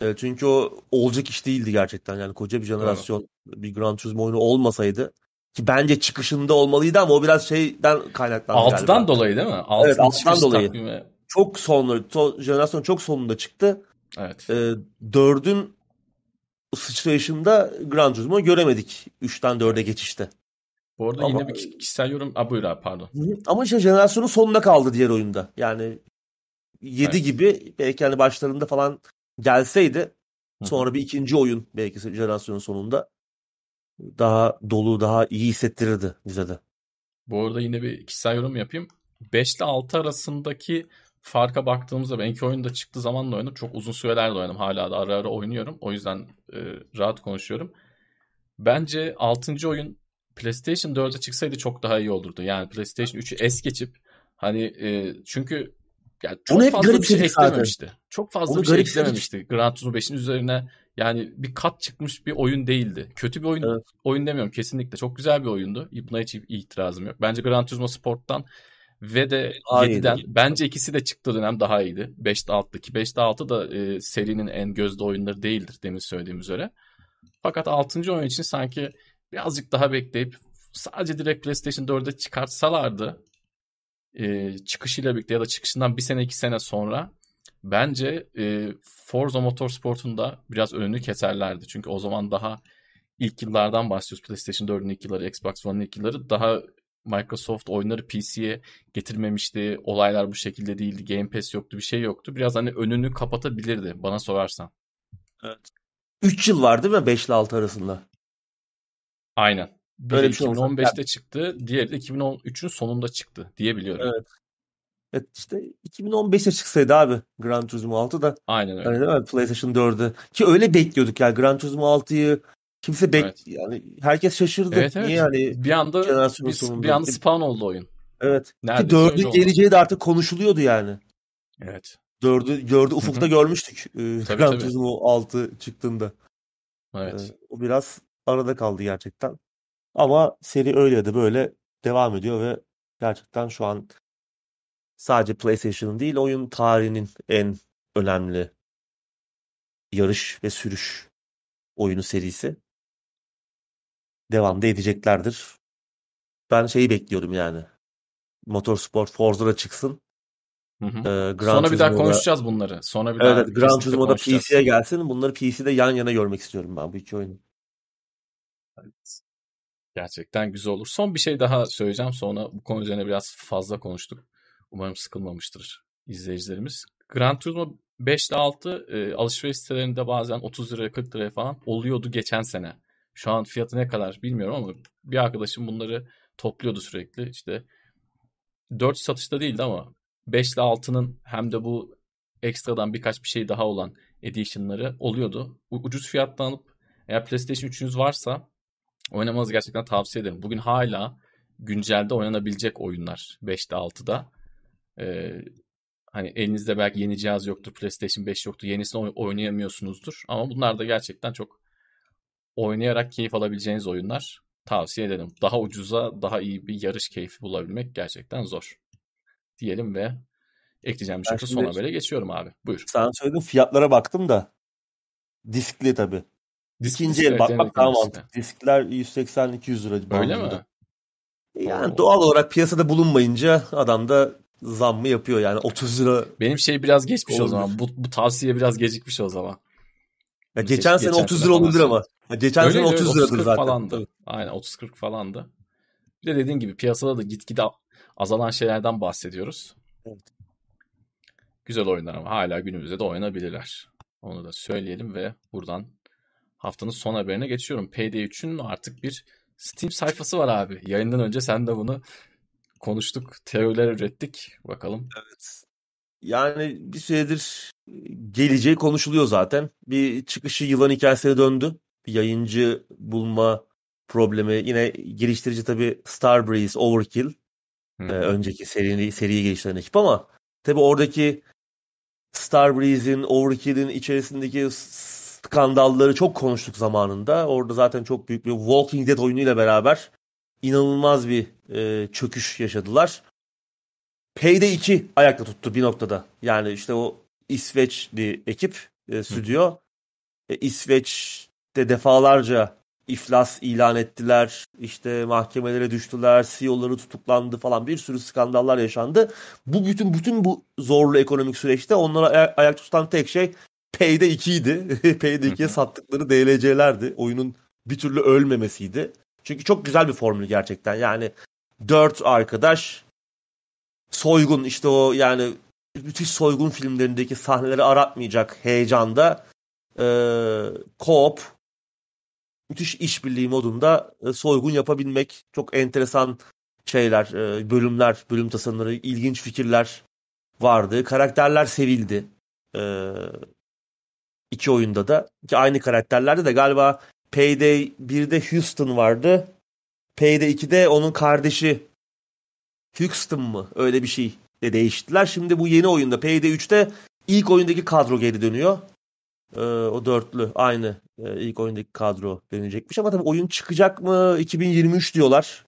E, çünkü o olacak iş değildi gerçekten. Yani koca bir jenerasyon evet. bir Gran Turismo oyunu olmasaydı ki bence çıkışında olmalıydı ama o biraz şeyden kaynaklandı Altıdan galiba. dolayı değil mi? Altın evet altıdan dolayı. Takvimi. Çok sonları, to, jenerasyon çok sonunda çıktı. Evet. Ee, dördün sıçrayışında Gran Turismo göremedik. Üçten dörde geçişte. Bu arada ama, yine bir kişisel yorum. A, buyur abi pardon. Ama işte jenerasyonun sonunda kaldı diğer oyunda. Yani 7 evet. gibi belki hani başlarında falan gelseydi sonra bir ikinci oyun belki jenerasyonun sonunda daha dolu, daha iyi hissettirirdi bize de. Bu arada yine bir kişisel yorum yapayım. 5 ile 6 arasındaki farka baktığımızda ben iki oyunda çıktığı zaman da oynadım. Çok uzun sürelerle oynadım. Hala da ara ara oynuyorum. O yüzden e, rahat konuşuyorum. Bence 6. oyun PlayStation 4'e çıksaydı çok daha iyi olurdu. Yani PlayStation 3'ü es geçip hani e, çünkü yani çok Onu fazla bir şey eklememişti. Zaten. Çok fazla Onu bir şey eklememişti. Gran Turismo 5'in üzerine yani bir kat çıkmış bir oyun değildi. Kötü bir oyun evet. oyun demiyorum kesinlikle. Çok güzel bir oyundu. Buna hiç itirazım yok. Bence Gran Turismo Sport'tan ve de daha 7'den iyiydi. bence ikisi de çıktığı dönem daha iyiydi. 5'te 6'daki 5'te 6 da e, serinin en gözde oyunları değildir demin söylediğim üzere. Fakat 6. oyun için sanki birazcık daha bekleyip sadece direkt PlayStation 4'e çıkartsalardı e, çıkışıyla birlikte ya da çıkışından bir sene iki sene sonra bence e, Forza Motorsport'un da biraz önünü keserlerdi. Çünkü o zaman daha ilk yıllardan bahsediyoruz. PlayStation 4'ün ilk yılları, Xbox One'ın ilk yılları. Daha Microsoft oyunları PC'ye getirmemişti. Olaylar bu şekilde değildi. Game Pass yoktu, bir şey yoktu. Biraz hani önünü kapatabilirdi bana sorarsan. Evet. 3 yıl var değil mi 5 ile 6 arasında? Aynen. Biri Öyle bir şey 2015'te olacak. çıktı, diğeri de 2013'ün sonunda çıktı diye biliyorum. Evet. Evet işte 2015'te çıksaydı abi Gran Turismo 6 da. Aynen öyle. Hani değil? PlayStation 4'ü. Ki öyle bekliyorduk ya Gran Turismo 6'yı kimse bek evet. yani herkes şaşırdı. Evet, evet. Niye yani bir anda bir, bir anda spawn oldu oyun. Evet. Neredeyse Ki 4'ün geleceği de artık konuşuluyordu yani. Evet. 4'ü gördü ufukta görmüştük. E, tabii, Gran Turismo 6 çıktığında. Evet. Ee, o biraz arada kaldı gerçekten. Ama seri öyle da böyle devam ediyor ve gerçekten şu an sadece PlayStation'ın değil oyun tarihinin en önemli yarış ve sürüş oyunu serisi. Devam da edeceklerdir. Ben şeyi bekliyorum yani. Motorsport Forza'da çıksın. Hı hı. Ee, Gran Sonra bir daha konuşacağız bunları. Sonra bir evet, daha evet, Gran Turismo'da PC'ye gelsin. Bunları PC'de yan yana görmek istiyorum ben bu iki oyunu. Evet. Gerçekten güzel olur. Son bir şey daha söyleyeceğim. Sonra bu konu üzerine biraz fazla konuştuk. Umarım sıkılmamıştır izleyicilerimiz. Gran Turismo 5 ile 6 e, alışveriş sitelerinde bazen 30 liraya 40 liraya falan oluyordu geçen sene. Şu an fiyatı ne kadar bilmiyorum ama bir arkadaşım bunları topluyordu sürekli. İşte 4 satışta değildi ama 5 ile 6'nın hem de bu ekstradan birkaç bir şey daha olan edition'ları oluyordu. Ucuz fiyattan alıp eğer PlayStation 3'ünüz varsa oynamanızı gerçekten tavsiye ederim. Bugün hala güncelde oynanabilecek oyunlar 5'te 6'da. Ee, hani elinizde belki yeni cihaz yoktur, PlayStation 5 yoktur, yenisini oynayamıyorsunuzdur. Ama bunlar da gerçekten çok oynayarak keyif alabileceğiniz oyunlar. Tavsiye ederim. Daha ucuza, daha iyi bir yarış keyfi bulabilmek gerçekten zor. Diyelim ve ekleyeceğim bir şey son habere geçiyorum abi. Buyur. Sen söyledin fiyatlara baktım da diskli tabii. Disk, İkinci el bakmak daha mantıklı. Diskler 180-200 lira. Öyle mi? Yani doğal olarak piyasada bulunmayınca adam da zam mı yapıyor yani 30 lira. Benim şey biraz geçmiş olabilir. o zaman. Bu, bu tavsiye biraz gecikmiş o zaman. Ya geçen sene 30 lira olabilir ama. Ya geçen öyle, sene 30 öyle, liradır zaten. Falandı. Aynen 30-40 falandı. Bir de dediğin gibi piyasada da gitgide azalan şeylerden bahsediyoruz. Evet. Güzel oyunlar ama hala günümüzde de oynanabilirler. Onu da söyleyelim ve buradan haftanın son haberine geçiyorum. PD3'ün artık bir Steam sayfası var abi. Yayından önce sen de bunu konuştuk, teoriler ürettik. Bakalım. Evet. Yani bir süredir geleceği konuşuluyor zaten. Bir çıkışı yılan hikayesine döndü. Bir yayıncı bulma problemi. Yine geliştirici tabii Starbreeze, Overkill. Ee, önceki seriyi, seriyi geliştiren ekip ama tabii oradaki Starbreeze'in, Overkill'in içerisindeki skandalları çok konuştuk zamanında. Orada zaten çok büyük bir Walking Dead oyunuyla beraber inanılmaz bir e, çöküş yaşadılar. Payday 2 ayakta tuttu bir noktada. Yani işte o İsveçli ekip, e, stüdyo. E, İsveç'te defalarca iflas ilan ettiler. İşte mahkemelere düştüler. CEO'ları tutuklandı falan bir sürü skandallar yaşandı. Bu bütün bütün bu zorlu ekonomik süreçte onlara ay- ayak tutan tek şey Payday 2 idi. Payday 2'ye sattıkları DLC'lerdi. Oyunun bir türlü ölmemesiydi. Çünkü çok güzel bir formül gerçekten. Yani dört arkadaş soygun işte o yani müthiş soygun filmlerindeki sahneleri aratmayacak heyecanda e, co-op müthiş işbirliği modunda e, soygun yapabilmek çok enteresan şeyler, e, bölümler, bölüm tasarımları, ilginç fikirler vardı. Karakterler sevildi. E, iki oyunda da. Ki aynı karakterlerde de galiba Payday 1'de Houston vardı. Payday 2'de onun kardeşi Houston mı? Öyle bir şey de değiştiler. Şimdi bu yeni oyunda Payday 3'te ilk oyundaki kadro geri dönüyor. Ee, o dörtlü aynı ee, ilk oyundaki kadro dönecekmiş ama tabii oyun çıkacak mı 2023 diyorlar.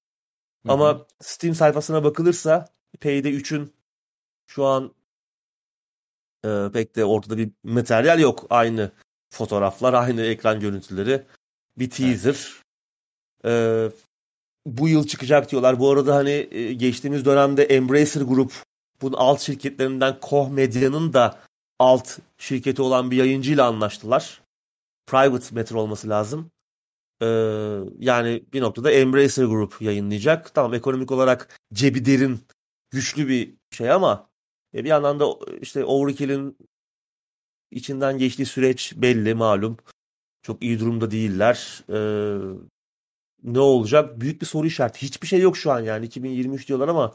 Hı-hı. Ama Steam sayfasına bakılırsa Payday 3'ün şu an e, pek de ortada bir materyal yok. Aynı fotoğraflar, aynı ekran görüntüleri. Bir teaser. Evet. E, bu yıl çıkacak diyorlar. Bu arada hani e, geçtiğimiz dönemde Embracer Group bunun alt şirketlerinden Koch Media'nın da alt şirketi olan bir yayıncıyla anlaştılar. Private Matter olması lazım. Ee, yani bir noktada Embracer Group yayınlayacak. Tamam ekonomik olarak cebi derin, güçlü bir şey ama e, bir yandan da işte Overkill'in içinden geçtiği süreç belli malum. Çok iyi durumda değiller. Ee, ne olacak? Büyük bir soru işareti. Hiçbir şey yok şu an yani 2023 diyorlar ama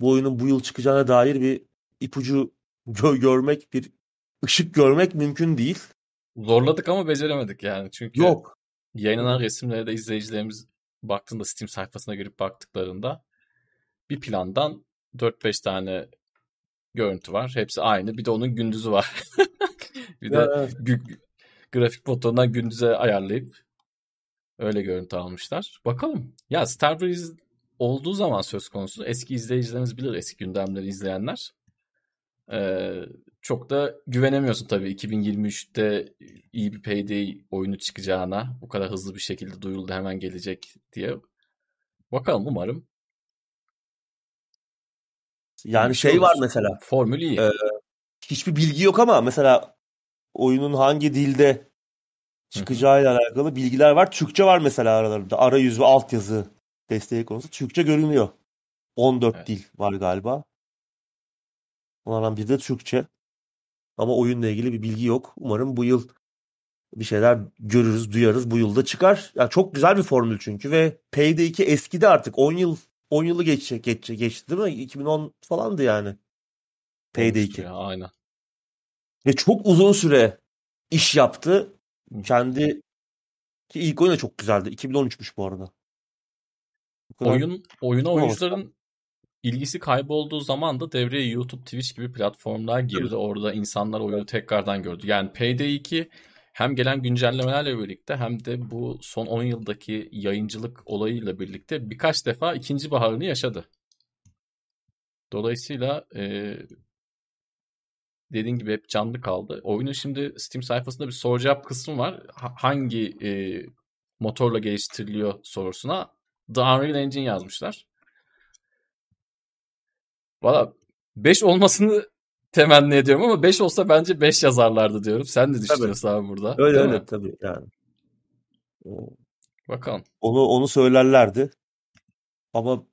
bu oyunun bu yıl çıkacağına dair bir ipucu gö- görmek, bir ışık görmek mümkün değil. Zorladık ama beceremedik yani. Çünkü Yok. yayınlanan resimlere de izleyicilerimiz baktığında Steam sayfasına girip baktıklarında bir plandan 4-5 tane görüntü var. Hepsi aynı. Bir de onun gündüzü var. bir de Evet. grafik motorundan gündüze ayarlayıp öyle görüntü almışlar. Bakalım. Ya Starbreeze olduğu zaman söz konusu eski izleyicilerimiz bilir eski gündemleri izleyenler. Ee, çok da güvenemiyorsun tabii 2023'te iyi bir Payday oyunu çıkacağına. Bu kadar hızlı bir şekilde duyuldu hemen gelecek diye. Bakalım umarım. Yani şey var mesela. Formül iyi. Ee, hiçbir bilgi yok ama mesela oyunun hangi dilde çıkacağıyla alakalı bilgiler var. Türkçe var mesela aralarında. Arayüz ve altyazı desteği konusu. Türkçe görünüyor. 14 Evet. dil var galiba. Onlardan biri de Türkçe. Ama oyunla ilgili bir bilgi yok. Umarım bu yıl bir şeyler görürüz, duyarız. Bu yılda çıkar. Ya çok güzel bir formül çünkü ve Payday 2 eskidi artık. 10 yıl 10 yılı geçecek, geçecek, geçti değil mi? 2010 falandı yani. Payday Olmuştu 2. Ya, aynen. Ve çok uzun süre iş yaptı. Kendi ki ilk oyun da çok güzeldi. 2013'müş bu arada. Bu Oyun oyuna oyuncuların ilgisi kaybolduğu zaman da devreye YouTube, Twitch gibi platformlar girdi. Orada insanlar oyunu tekrardan gördü. Yani Payday 2 hem gelen güncellemelerle birlikte hem de bu son 10 yıldaki yayıncılık olayıyla birlikte birkaç defa ikinci baharını yaşadı. Dolayısıyla e, dediğin gibi hep canlı kaldı. Oyunun şimdi Steam sayfasında bir soru cevap kısmı var. Ha- hangi e, motorla geliştiriliyor sorusuna The Unreal Engine yazmışlar. Valla 5 olmasını temenni ediyorum ama 5 olsa bence 5 yazarlardı diyorum. Sen ne düşünüyorsun abi burada? Öyle öyle mi? tabii yani. Bakalım. Onu onu söylerlerdi. Ama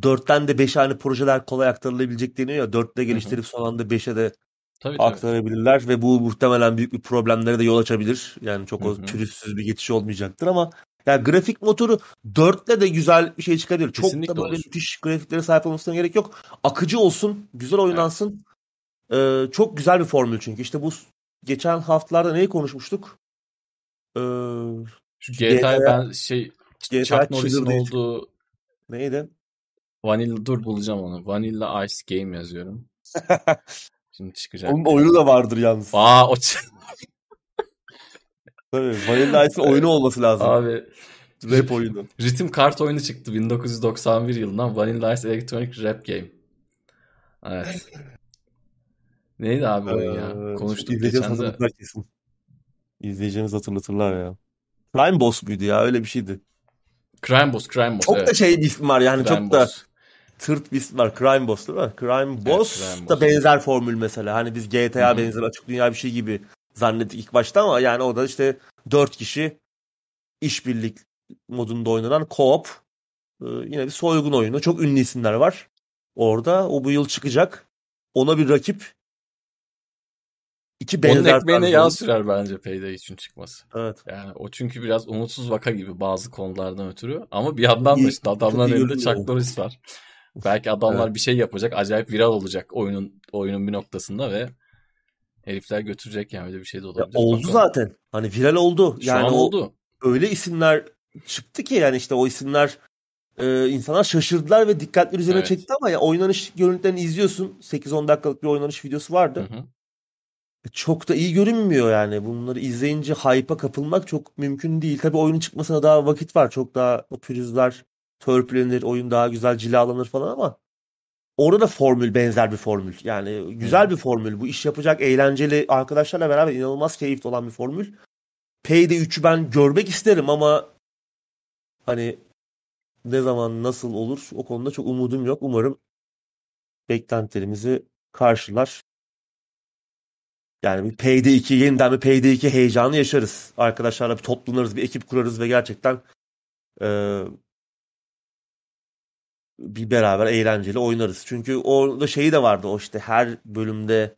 4'ten de 5'e hani projeler kolay aktarılabilecek deniyor ya. 4'te geliştirip son anda 5'e de Tabii tabii. aktarabilirler ve bu muhtemelen büyük bir problemlere de yol açabilir. Yani çok Hı o pürüzsüz bir geçiş olmayacaktır ama yani grafik motoru 4'le de güzel bir şey çıkabilir. Çok Kesinlikle da böyle olur. müthiş grafiklere sahip olmasına gerek yok. Akıcı olsun, güzel oynansın. Ee, çok güzel bir formül çünkü. İşte bu geçen haftalarda neyi konuşmuştuk? Ee, Şu GTA GTA'ya ben şey GTA Chuck Norris'in olduğu neydi? Vanilla dur bulacağım onu. Vanilla Ice Game yazıyorum. Şimdi çıkacak. Onun oyunu da vardır yalnız. Aa o Tabii. Vanilla Ice'ın oyunu olması lazım. abi Rap oyunu. ritim kart oyunu çıktı 1991 yılından Vanilla Ice Electronic Rap Game. Evet. Neydi abi oyun ya? Ee, Konuştuk geçen de. hatırlatırlar kesin. İzleyeceğimiz hatırlatırlar ya. Crime Boss muydu ya? Öyle bir şeydi. Crime Boss, Crime Boss. Çok da evet. şey bir isim var yani Crime çok da Boss. Tırt bir var. Crime Boss değil mi? Crime Boss Crime da Boss. benzer formül mesela. Hani biz GTA benzer açık dünya bir şey gibi zannettik ilk başta ama yani o da işte dört kişi işbirlik modunda oynanan co-op Ee, yine bir soygun oyunu. Çok ünlü isimler var. Orada o bu yıl çıkacak. Ona bir rakip. İki Onun benzer ekmeğine tarzda yağ sürer bence Payday için çıkması. Evet. Yani o çünkü biraz umutsuz vaka gibi bazı konulardan ötürü. Ama bir yandan da işte adamların elinde. Chuck Norris var. Belki adamlar bir şey yapacak. Acayip viral olacak oyunun oyunun bir noktasında ve herifler götürecek yani öyle bir şey de Ya olabilir. oldu Bakalım. zaten. Hani viral oldu. Şu Yani an o oldu. öyle isimler çıktı ki yani işte o isimler e, insanlar şaşırdılar ve dikkatleri üzerine Evet. çekti ama ya oynanış görüntülerini izliyorsun. 8-10 dakikalık bir oynanış videosu vardı. Hı hı. Çok da iyi görünmüyor yani. Bunları izleyince hype'a kapılmak çok mümkün değil. Tabii oyunun çıkmasına daha vakit var. Çok daha o pürüzler törpülenir, oyun daha güzel cilalanır falan ama orada da formül benzer bir formül. Yani güzel bir formül. Bu iş yapacak eğlenceli arkadaşlarla beraber inanılmaz keyifli olan bir formül. Payday 3'ü ben görmek isterim ama hani ne zaman nasıl olur o konuda çok umudum yok. Umarım beklentilerimizi karşılar. Yani bir Payday 2 yeniden bir Payday 2 heyecanı yaşarız. Arkadaşlarla bir toplanırız, bir ekip kurarız ve gerçekten e, bir beraber eğlenceli oynarız. Çünkü orada şeyi de vardı o işte her bölümde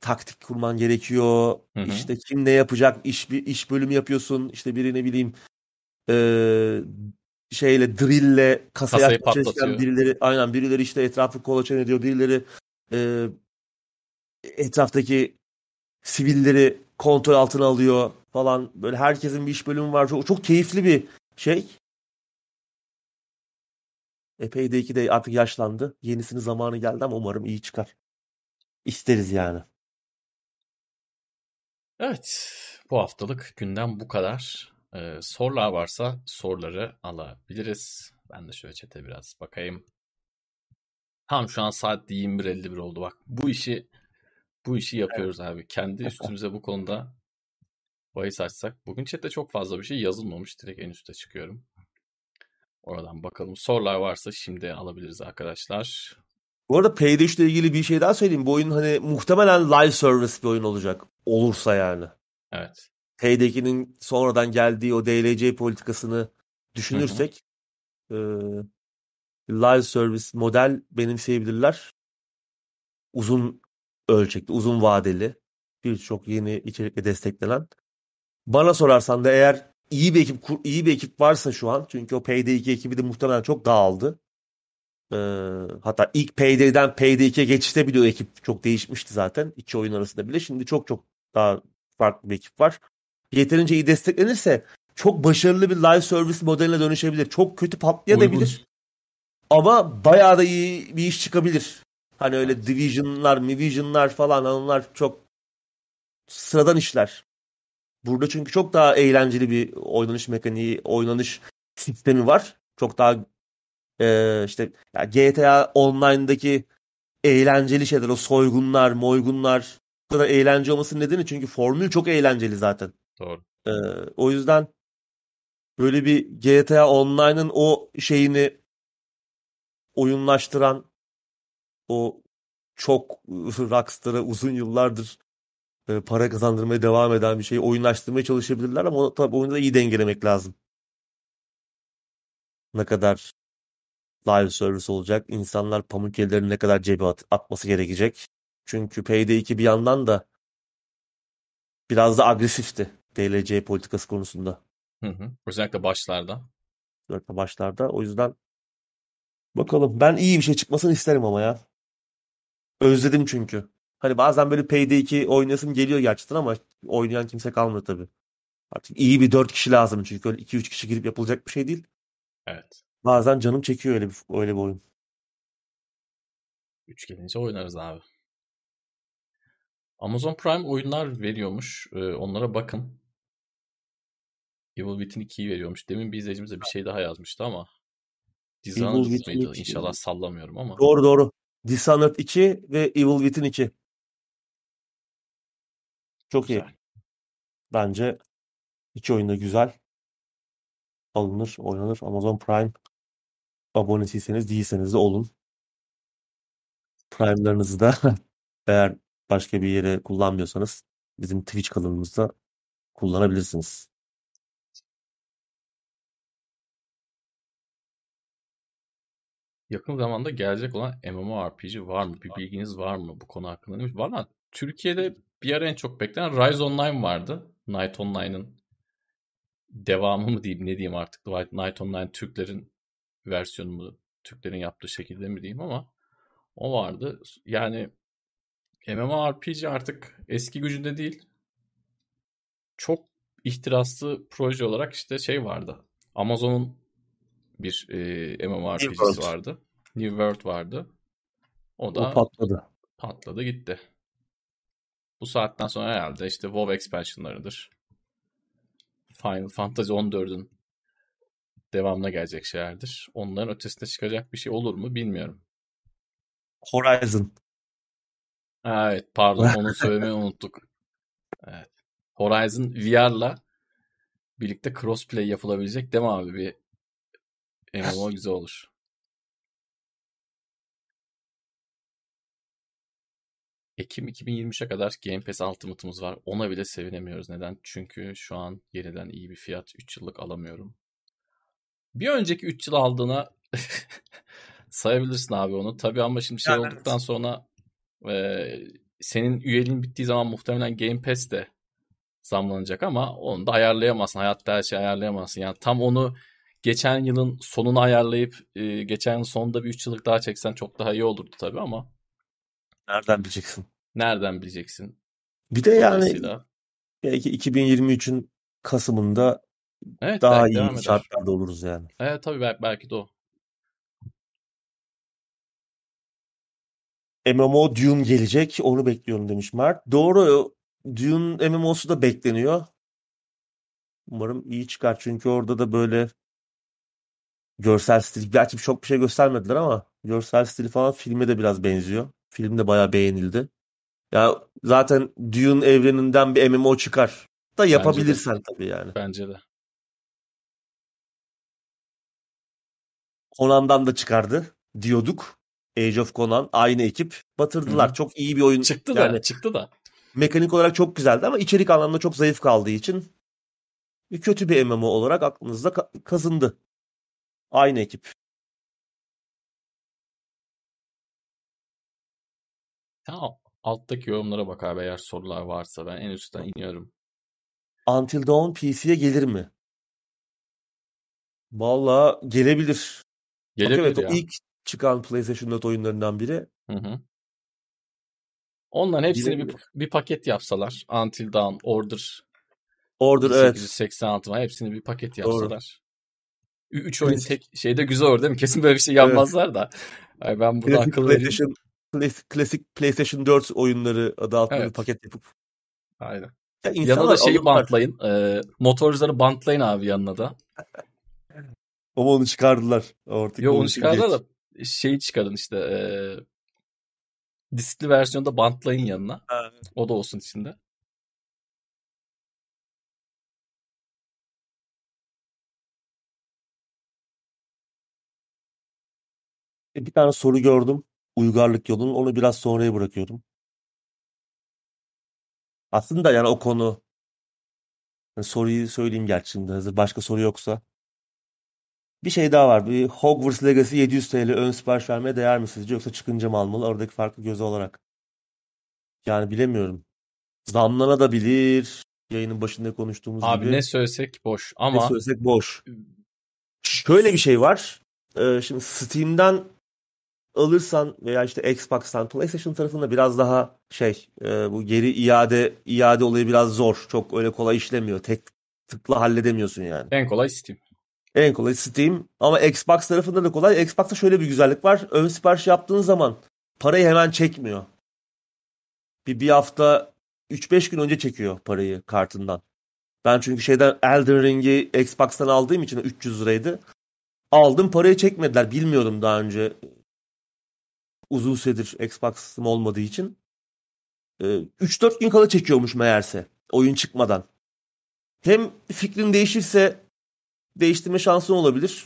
taktik kurman gerekiyor. Hı hı. İşte kim ne yapacak iş bir iş bölümü yapıyorsun. İşte biri ne bileyim e, şeyle drill'le kasayı Kasayı patlatıyor. birileri aynen birileri işte etrafı kolaçan ediyor. Birileri e, etraftaki sivilleri kontrol altına alıyor falan. Böyle herkesin bir iş bölümü var. Çok, çok keyifli bir şey. Epey de iki de artık yaşlandı. Yenisinin zamanı geldi ama umarım iyi çıkar. İsteriz yani. Evet. Bu haftalık gündem bu kadar. Ee, sorular varsa soruları alabiliriz. Ben de şöyle chat'e biraz bakayım. Tam şu an saat 21.51 oldu bak. Bu işi bu işi yapıyoruz abi. Kendi üstümüze bu konuda bahis açsak. Bugün chat'te çok fazla bir şey yazılmamış. Direkt en üste çıkıyorum. Oradan bakalım. Sorular varsa şimdi alabiliriz arkadaşlar. Bu arada Payday 3 ile ilgili bir şey daha söyleyeyim. Bu oyun hani muhtemelen live service bir oyun olacak. Olursa yani. Evet. Payday 2'nin sonradan geldiği o DLC politikasını düşünürsek e, live service model benimseyebilirler. Uzun ölçekli, uzun vadeli birçok yeni içerikle desteklenen. Bana sorarsan da eğer iyi bir ekip iyi bir ekip varsa şu an çünkü o Payday 2 ekibi de muhtemelen çok dağıldı. Ee, hatta ilk Payday'den Payday 2'ye geçişte bile o ekip çok değişmişti zaten. İki oyun arasında bile. Şimdi çok çok daha farklı bir ekip var. Yeterince iyi desteklenirse çok başarılı bir live service modeline dönüşebilir. Çok kötü patlayabilir. Ama bayağı da iyi bir iş çıkabilir. Hani öyle division'lar, mivision'lar falan onlar çok sıradan işler. Burada çünkü çok daha eğlenceli bir oynanış mekaniği, oynanış sistemi var. Çok daha e, işte ya GTA Online'daki eğlenceli şeyler, o soygunlar, moygunlar bu kadar eğlence olmasının nedeni çünkü formül çok eğlenceli zaten. Doğru. Ee, o yüzden böyle bir GTA Online'ın o şeyini oyunlaştıran o çok Rockstar'a uzun yıllardır e, para kazandırmaya devam eden bir şeyi oyunlaştırmaya çalışabilirler ama onu tabii oyunda iyi dengelemek lazım. Ne kadar live service olacak, insanlar pamuk ellerini ne kadar cebe at- atması gerekecek. Çünkü Payday 2 bir yandan da biraz da agresifti DLC politikası konusunda. Hı hı. Özellikle başlarda. Özellikle başlarda. O yüzden bakalım. Ben iyi bir şey çıkmasını isterim ama ya. Özledim çünkü. Hani bazen böyle Payday 2 oynayasım geliyor gerçekten ama oynayan kimse kalmıyor tabii. Artık iyi bir 4 kişi lazım çünkü öyle 2-3 kişi girip yapılacak bir şey değil. Evet. Bazen canım çekiyor öyle bir öyle bir oyun. Üç gelince oynarız abi. Amazon Prime oyunlar veriyormuş. Ee, onlara bakın. Evil Within 2'yi veriyormuş. Demin bir izleyicimiz de bir şey daha yazmıştı ama. Dishonored mıydı? 2. İnşallah sallamıyorum ama. Doğru doğru. Dishonored 2 ve Evil Within 2. Çok iyi. Güzel. Bence iki oyun da güzel. Alınır, oynanır. Amazon Prime abonesiyseniz değilseniz de olun. Prime'larınızı da eğer başka bir yere kullanmıyorsanız bizim Twitch kanalımızda kullanabilirsiniz. Yakın zamanda gelecek olan MMORPG var mı? Bir bilginiz var mı bu konu hakkında? Valla Türkiye'de bir ara en çok beklenen Rise Online vardı. Night Online'ın devamı mı diyeyim ne diyeyim artık. Night Online Türklerin versiyonu mu? Türklerin yaptığı şekilde mi diyeyim ama o vardı. Yani MMORPG artık eski gücünde değil. Çok ihtiraslı proje olarak işte şey vardı. Amazon'un bir e, MMORPG'si vardı. New World vardı. O O da patladı. patladı gitti. Bu saatten sonra herhalde işte WoW expansionlarıdır. Final Fantasy 14'ün devamına gelecek şeylerdir. Onların ötesine çıkacak bir şey olur mu bilmiyorum. Horizon. Evet pardon onu söylemeyi unuttuk. Evet. Horizon VR'la birlikte crossplay yapılabilecek değil mi abi? Bir MMO güzel olur. Ekim 2023'e kadar Game Pass Ultimate'ımız var. Ona bile sevinemiyoruz. Neden? Çünkü şu an yeniden iyi bir fiyat 3 yıllık alamıyorum. Bir önceki 3 yıl aldığına sayabilirsin abi onu. Tabii ama şimdi şey Yani olduktan sonra e, senin üyeliğin bittiği zaman muhtemelen Game Pass de zamlanacak ama onu da ayarlayamazsın. Hayatta her şeyi ayarlayamazsın. Yani tam onu geçen yılın sonunu ayarlayıp e, geçen yılın sonunda bir 3 yıllık daha çeksen çok daha iyi olurdu tabii ama Nereden bileceksin? Nereden bileceksin? Bir de yani belki 2023'ün Kasım'ında evet daha iyi şartlarda oluruz yani. Evet tabii belki, belki de o. MMO Dune gelecek. Onu bekliyorum demiş Mert. Doğru. Dune MMO'su da bekleniyor. Umarım iyi çıkar. Çünkü orada da böyle görsel stil. Gerçi çok bir şey göstermediler ama görsel stili falan filme de biraz benziyor. Film de bayağı beğenildi. Ya zaten Dune evreninden bir MMO çıkar. Da yapabilirsen tabii yani. Bence de. Conan'dan da çıkardı diyorduk. Age of Conan aynı ekip batırdılar. Hı hı. Çok iyi bir oyun. Çıktı da yani çıktı da. mekanik olarak çok güzeldi ama içerik anlamında çok zayıf kaldığı için bir kötü bir MMO olarak aklınızda ka- kazındı. Aynı ekip. Al- alttaki yorumlara bak abi eğer sorular varsa ben en üstten iniyorum. Until Dawn PC'ye gelir mi? Vallahi gelebilir. Bak Gelebilir evet o ya. ilk çıkan PlayStation 4 oyunlarından biri. Hı hı. Onların hepsini bir, Gelebilir. bir paket yapsalar. Until Dawn, Order, Order evet. 1886 var. Hepsini bir paket Doğru. yapsalar. Ü- Üç oyun tek şeyde güzel olur değil mi? Kesin böyle bir şey evet. yapmazlar da. Ay ben burada akıl vereyim. Klasik, klasik PlayStation 4 oyunları adı altında bir Evet. paket yapıp. Aynen. Ya Yanına da şeyi alırlar. bantlayın. E, motorcuları bantlayın abi yanına da. Ama onu çıkardılar. Artık Yo onu çıkardılar da şeyi çıkarın işte. E, diskli versiyonda bantlayın yanına. Ha. O da olsun içinde. E, Bir tane soru gördüm. Uygarlık yolunun. Onu biraz sonraya bırakıyorum. Aslında yani o konu yani soruyu söyleyeyim gerçi şimdi hazır başka soru yoksa. Bir şey daha var. Bir Hogwarts Legacy 700 TL ön sipariş vermeye değer mi sizce yoksa çıkınca mı almalı? Oradaki farkı göze olarak. Yani bilemiyorum. Zamlanabilir. Yayının başında konuştuğumuz Abi gibi. ne söylesek boş Ne ama söylesek boş. Şöyle bir şey var. Ee, şimdi Steam'den alırsan veya işte Xbox'tan PlayStation tarafında biraz daha şey e, bu geri iade iade olayı biraz zor. Çok öyle kolay işlemiyor. Tek tıkla halledemiyorsun yani. en kolay Steam. En kolay Steam ama Xbox tarafında da kolay. Xbox'ta şöyle bir güzellik var. Ön sipariş yaptığın zaman parayı hemen çekmiyor. Bir, bir hafta 3-5 gün önce çekiyor parayı kartından. Ben çünkü şeyden Elden Ring'i Xbox'tan aldığım için 300 liraydı. Aldım parayı çekmediler. Bilmiyordum daha önce. Uzun süredir Xbox'ım olmadığı için. Ee, 3-4 gün kala çekiyormuş meğerse. Oyun çıkmadan. Hem fikrin değişirse değiştirme şansın olabilir.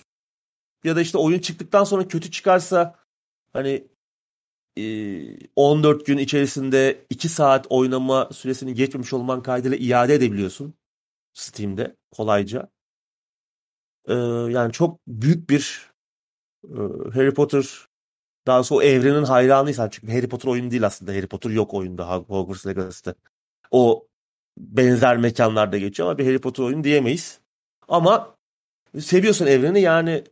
Ya da işte oyun çıktıktan sonra kötü çıkarsa hani e, 14 gün içerisinde 2 saat oynama süresini geçmemiş olman kaydıyla iade edebiliyorsun. Steam'de kolayca. Ee, yani çok büyük bir e, Harry Potter daha sonra o evrenin hayranıysan çünkü Harry Potter oyun değil aslında. Harry Potter yok oyunda Hogwarts Legacy'de. O benzer mekanlarda geçiyor ama bir Harry Potter oyun diyemeyiz. Ama seviyorsan evreni yani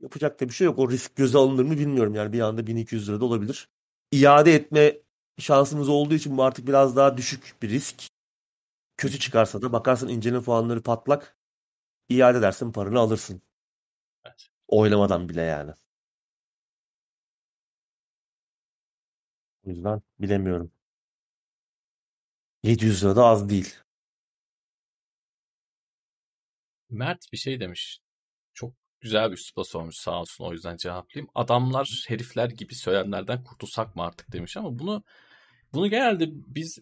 yapacak da bir şey yok. O risk göze alınır mı bilmiyorum yani bir anda 1200 lira da olabilir. İade etme şansımız olduğu için bu artık biraz daha düşük bir risk. Kötü çıkarsa da bakarsın inceleme puanları patlak. İade edersin paranı alırsın. Evet. Oynamadan bile yani. O yüzden bilemiyorum. 700 lira da az değil. Mert bir şey demiş. Çok güzel bir üslupa sormuş sağ olsun o yüzden cevaplayayım. Adamlar herifler gibi söylemlerden kurtulsak mı artık demiş ama bunu bunu genelde biz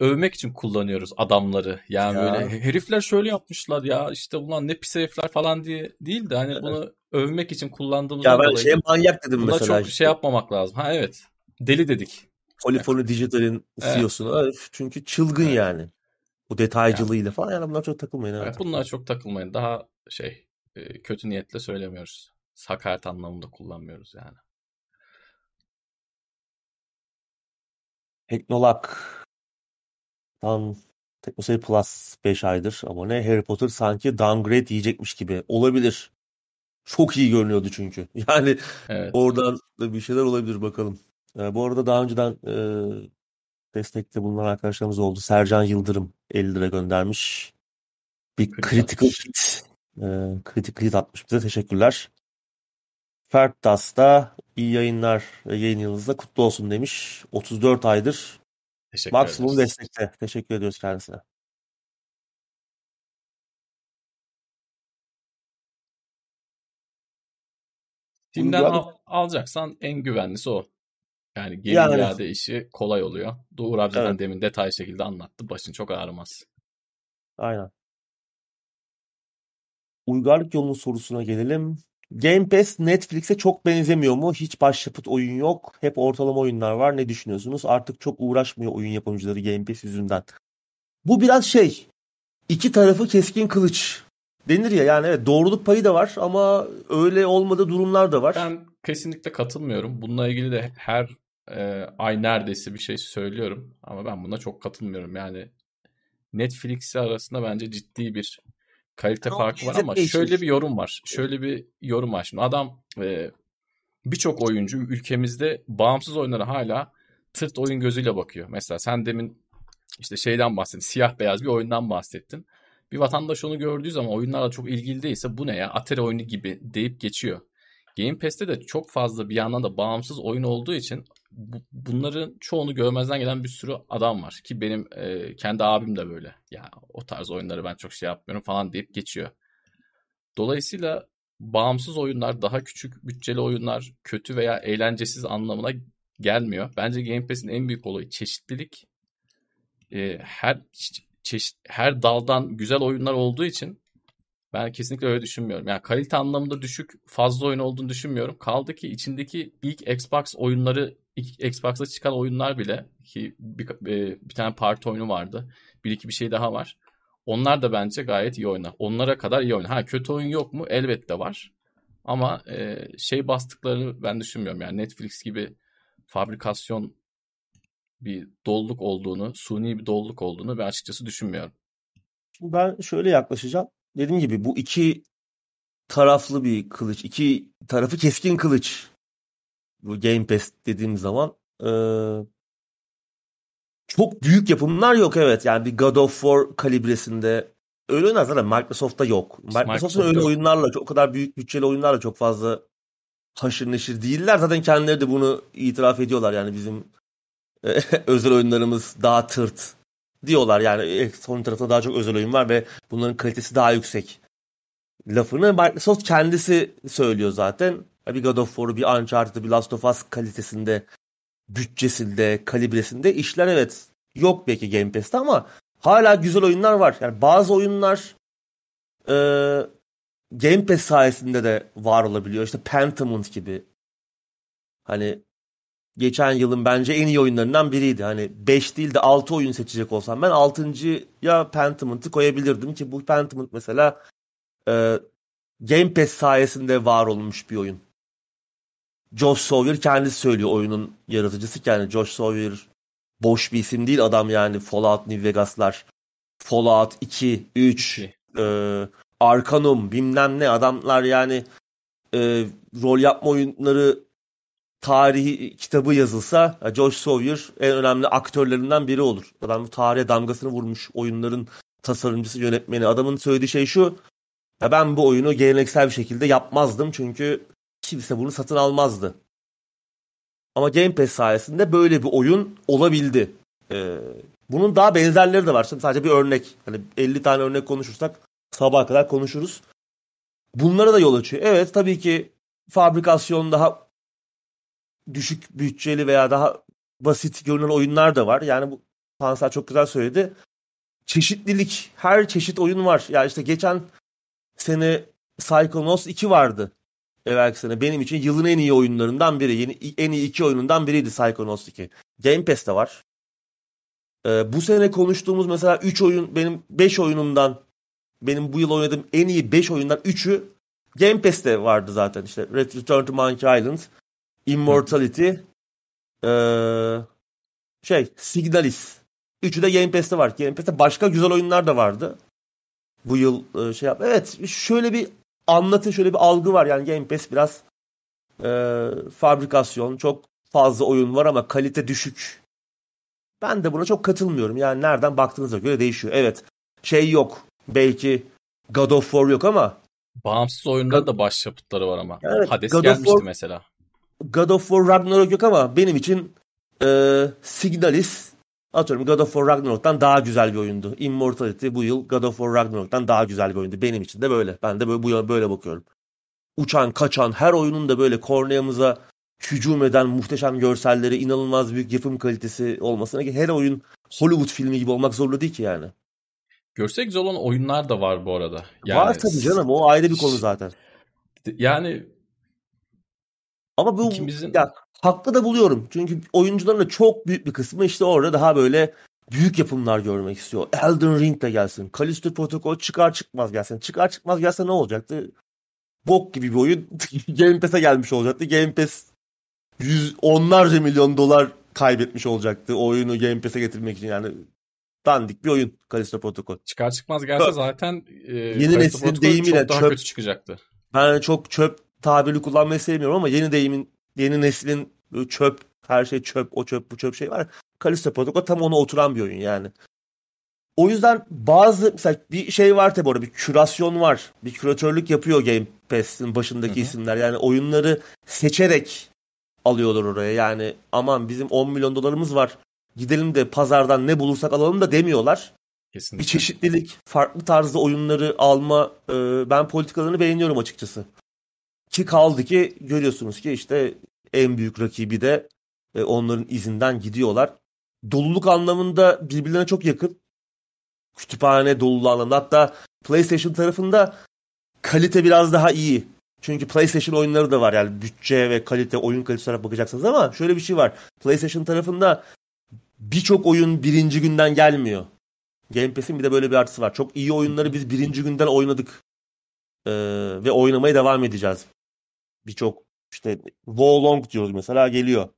övmek için kullanıyoruz adamları. Yani Ya. böyle herifler şöyle yapmışlar ya işte ulan ne pis herifler falan diye değil de hani bunu övmek için kullandığımızdan Ya ben dolayı şeye manyak dedim mesela çok işte. şey yapmamak lazım. Ha evet. Deli dedik. Polyphony Digital'in Evet. Evet, çünkü çılgın Evet. yani. Bu detaycılığıyla falan yani bunlar çok takılmayın. Evet. Bunlara çok takılmayın. Daha şey e, kötü niyetle söylemiyoruz. Hakaret anlamında kullanmıyoruz yani. Teknolak'tan Teknoseyir Plus 5 aydır abone. Harry Potter sanki downgrade yiyecekmiş gibi. Olabilir. Çok iyi görünüyordu çünkü. Yani Evet. oradan da bir şeyler olabilir bakalım. Ee, bu arada daha önceden e, destekte bulunan arkadaşlarımız oldu. Sercan Yıldırım 50 lira göndermiş. Bir critical hit. E, critical hit atmış bize. Teşekkürler. Fertas da iyi yayınlar ve yayın yılınızda kutlu olsun demiş. 34 aydır Teşekkür maksimum ederiz. destekte. Teşekkür ediyoruz kendisine. Steam'den al- alacaksan en güvenlisi o. Yani geri Yani. iade işi kolay oluyor. Doğru abi Evet. demin detaylı şekilde anlattı. Başın çok ağrımaz. Aynen. Uygarlık yolunun sorusuna gelelim. Game Pass Netflix'e çok benzemiyor mu? Hiç başyapıt oyun yok. Hep ortalama oyunlar var. Ne düşünüyorsunuz? Artık çok uğraşmıyor oyun yapımcıları Game Pass yüzünden. Bu biraz şey. iki tarafı keskin kılıç. Denir ya yani evet doğruluk payı da var ama öyle olmadığı durumlar da var. Ben kesinlikle katılmıyorum. Bununla ilgili de her e, ay neredeyse bir şey söylüyorum. Ama ben buna çok katılmıyorum. Yani Netflix arasında bence ciddi bir kalite o farkı var ama değişmiş. şöyle bir yorum var. Şöyle bir yorum var. Şimdi adam e, birçok oyuncu ülkemizde bağımsız oyunlara hala tırt oyun gözüyle bakıyor. Mesela sen demin işte şeyden bahsettin. Siyah beyaz bir oyundan bahsettin. Bir vatandaş onu gördüğü zaman oyunlarla çok ilgili değilse bu ne ya Atari oyunu gibi deyip geçiyor. Game Pass'te de çok fazla bir yandan da bağımsız oyun olduğu için bu- bunların çoğunu görmezden gelen bir sürü adam var. Ki benim e, kendi abim de böyle. Ya o tarz oyunları ben çok şey yapmıyorum falan deyip geçiyor. Dolayısıyla bağımsız oyunlar, daha küçük bütçeli oyunlar kötü veya eğlencesiz anlamına gelmiyor. Bence Game Pass'in en büyük olayı çeşitlilik. E, her çe- çeşit her daldan güzel oyunlar olduğu için ben kesinlikle öyle düşünmüyorum. Yani kalite anlamında düşük fazla oyun olduğunu düşünmüyorum. Kaldı ki içindeki ilk Xbox oyunları, ilk Xbox'ta çıkan oyunlar bile ki bir, e, bir tane parti oyunu vardı. Bir iki bir şey daha var. Onlar da bence gayet iyi oyunlar. Onlara kadar iyi oyunlar. Ha kötü oyun yok mu? Elbette var. Ama e, şey bastıklarını ben düşünmüyorum. Yani Netflix gibi fabrikasyon bir doluluk olduğunu, suni bir doluluk olduğunu ben açıkçası düşünmüyorum. Ben şöyle yaklaşacağım. Dediğim gibi bu iki taraflı bir kılıç. iki tarafı keskin kılıç. Bu Game Pass dediğim zaman. Ee, çok büyük yapımlar yok evet. Yani bir God of War kalibresinde öyle oyunlar zaten Microsoft'ta yok. Microsoft'un Microsoft'ta öyle yok. oyunlarla çok- o kadar büyük bütçeli oyunlarla çok fazla haşır neşir değiller. Zaten kendileri de bunu itiraf ediyorlar. Yani bizim özel oyunlarımız daha tırt diyorlar. Yani e, son tarafta daha çok özel oyun var ve bunların kalitesi daha yüksek. Lafını Microsoft kendisi söylüyor zaten. Bir God of War'u, bir Uncharted'ı, bir Last of Us kalitesinde, bütçesinde, kalibresinde işler evet yok belki Game Pass'te ama hala güzel oyunlar var. Yani bazı oyunlar e, Game Pass sayesinde de var olabiliyor. İşte Pentiment gibi. Hani geçen yılın bence en iyi oyunlarından biriydi. Hani 5 değil de 6 oyun seçecek olsam ben 6.ya Pentiment'ı koyabilirdim ki bu Pentiment mesela e, Game Pass sayesinde var olmuş bir oyun. Josh Sawyer kendisi söylüyor oyunun yaratıcısı yani Josh Sawyer boş bir isim değil adam yani Fallout New Vegas'lar Fallout 2, 3, İki. e, Arcanum bilmem ne adamlar yani e, rol yapma oyunları tarihi kitabı yazılsa ya Josh Sawyer en önemli aktörlerinden biri olur. Adam bu tarihe damgasını vurmuş oyunların tasarımcısı, yönetmeni. Adamın söylediği şey şu. Ya ben bu oyunu geleneksel bir şekilde yapmazdım çünkü kimse bunu satın almazdı. Ama Game Pass sayesinde böyle bir oyun olabildi. Ee, bunun daha benzerleri de var. Şimdi sadece bir örnek. Hani 50 tane örnek konuşursak sabaha kadar konuşuruz. Bunlara da yol açıyor. Evet tabii ki fabrikasyon daha düşük bütçeli veya daha basit görünen oyunlar da var. Yani bu Tansel çok güzel söyledi. Çeşitlilik. Her çeşit oyun var. Ya işte geçen sene Psychonauts 2 vardı. Evvelki sene benim için yılın en iyi oyunlarından biri. Yeni, en iyi iki oyunundan biriydi Psychonauts 2. Game Pass'te var. Ee, bu sene konuştuğumuz mesela 3 oyun benim 5 oyunumdan benim bu yıl oynadığım en iyi 5 oyundan 3'ü Game Pass'te vardı zaten işte. Return to Monkey Island, Immortality, ee, şey Signalis. Üçü de Game Pass'te var. Game Pass'te başka güzel oyunlar da vardı. Bu yıl e, şey yap. Evet şöyle bir anlatı, şöyle bir algı var. Yani Game Pass biraz e, fabrikasyon, çok fazla oyun var ama kalite düşük. Ben de buna çok katılmıyorum. Yani nereden baktığınıza göre değişiyor. Evet şey yok. Belki God of War yok ama Bağımsız oyunlarda da başyapıtları var ama. Evet, Hades God gelmişti War- mesela. God of War Ragnarok yok ama benim için e, Signalis atıyorum God of War Ragnarok'tan daha güzel bir oyundu. Immortality bu yıl God of War Ragnarok'tan daha güzel bir oyundu. Benim için de böyle. Ben de böyle, bu yıl böyle bakıyorum. Uçan, kaçan, her oyunun da böyle korneamıza hücum eden muhteşem görselleri, inanılmaz büyük yapım kalitesi olmasına ki her oyun Hollywood filmi gibi olmak zorunda değil ki yani. Görsel güzel olan oyunlar da var bu arada. Yani, Var tabii canım o ayrı bir konu zaten. Yani Ama bu İkimizin- ya haklı da buluyorum. Çünkü oyuncuların da çok büyük bir kısmı işte orada daha böyle büyük yapımlar görmek istiyor. Elden Ring de gelsin. Callisto Protocol çıkar çıkmaz gelsin. Çıkar çıkmaz gelse ne olacaktı? Bok gibi bir oyun Game Pass'e gelmiş olacaktı. Game Pass yüz onlarca milyon dolar kaybetmiş olacaktı o oyunu Game Pass'e getirmek için yani dandik bir oyun Callisto Protocol. çıkar çıkmaz gelse zaten e, Yeni neslin deyimiyle çok daha çöp. kötü çıkacaktı. Ben çok çöp tabiri kullanmayı sevmiyorum ama yeni deyimin, yeni neslin çöp, her şey çöp, o çöp, bu çöp şey var. Callisto Protocol tam ona oturan bir oyun yani. O yüzden bazı mesela bir şey var tabii orada bir kürasyon var. Bir küratörlük yapıyor Game Pass'in başındaki Hı hı. isimler. Yani oyunları seçerek alıyorlar oraya. Yani aman bizim 10 milyon dolarımız var. Gidelim de pazardan ne bulursak alalım da demiyorlar Kesinlikle. bir çeşitlilik, farklı tarzda oyunları alma e, ben politikalarını beğeniyorum açıkçası. Ki kaldı ki görüyorsunuz ki işte en büyük rakibi de e, onların izinden gidiyorlar. Doluluk anlamında birbirlerine çok yakın. Kütüphane doluluğu anlamında. Hatta PlayStation tarafında kalite biraz daha iyi. Çünkü PlayStation oyunları da var yani bütçe ve kalite, oyun kalitesi olarak bakacaksınız ama şöyle bir şey var. PlayStation tarafında birçok oyun birinci günden gelmiyor. Game Pass'in bir de böyle bir artısı var. Çok iyi oyunları biz birinci günden oynadık. Ee, ve oynamaya devam edeceğiz. Birçok işte Wolong diyoruz mesela geliyor.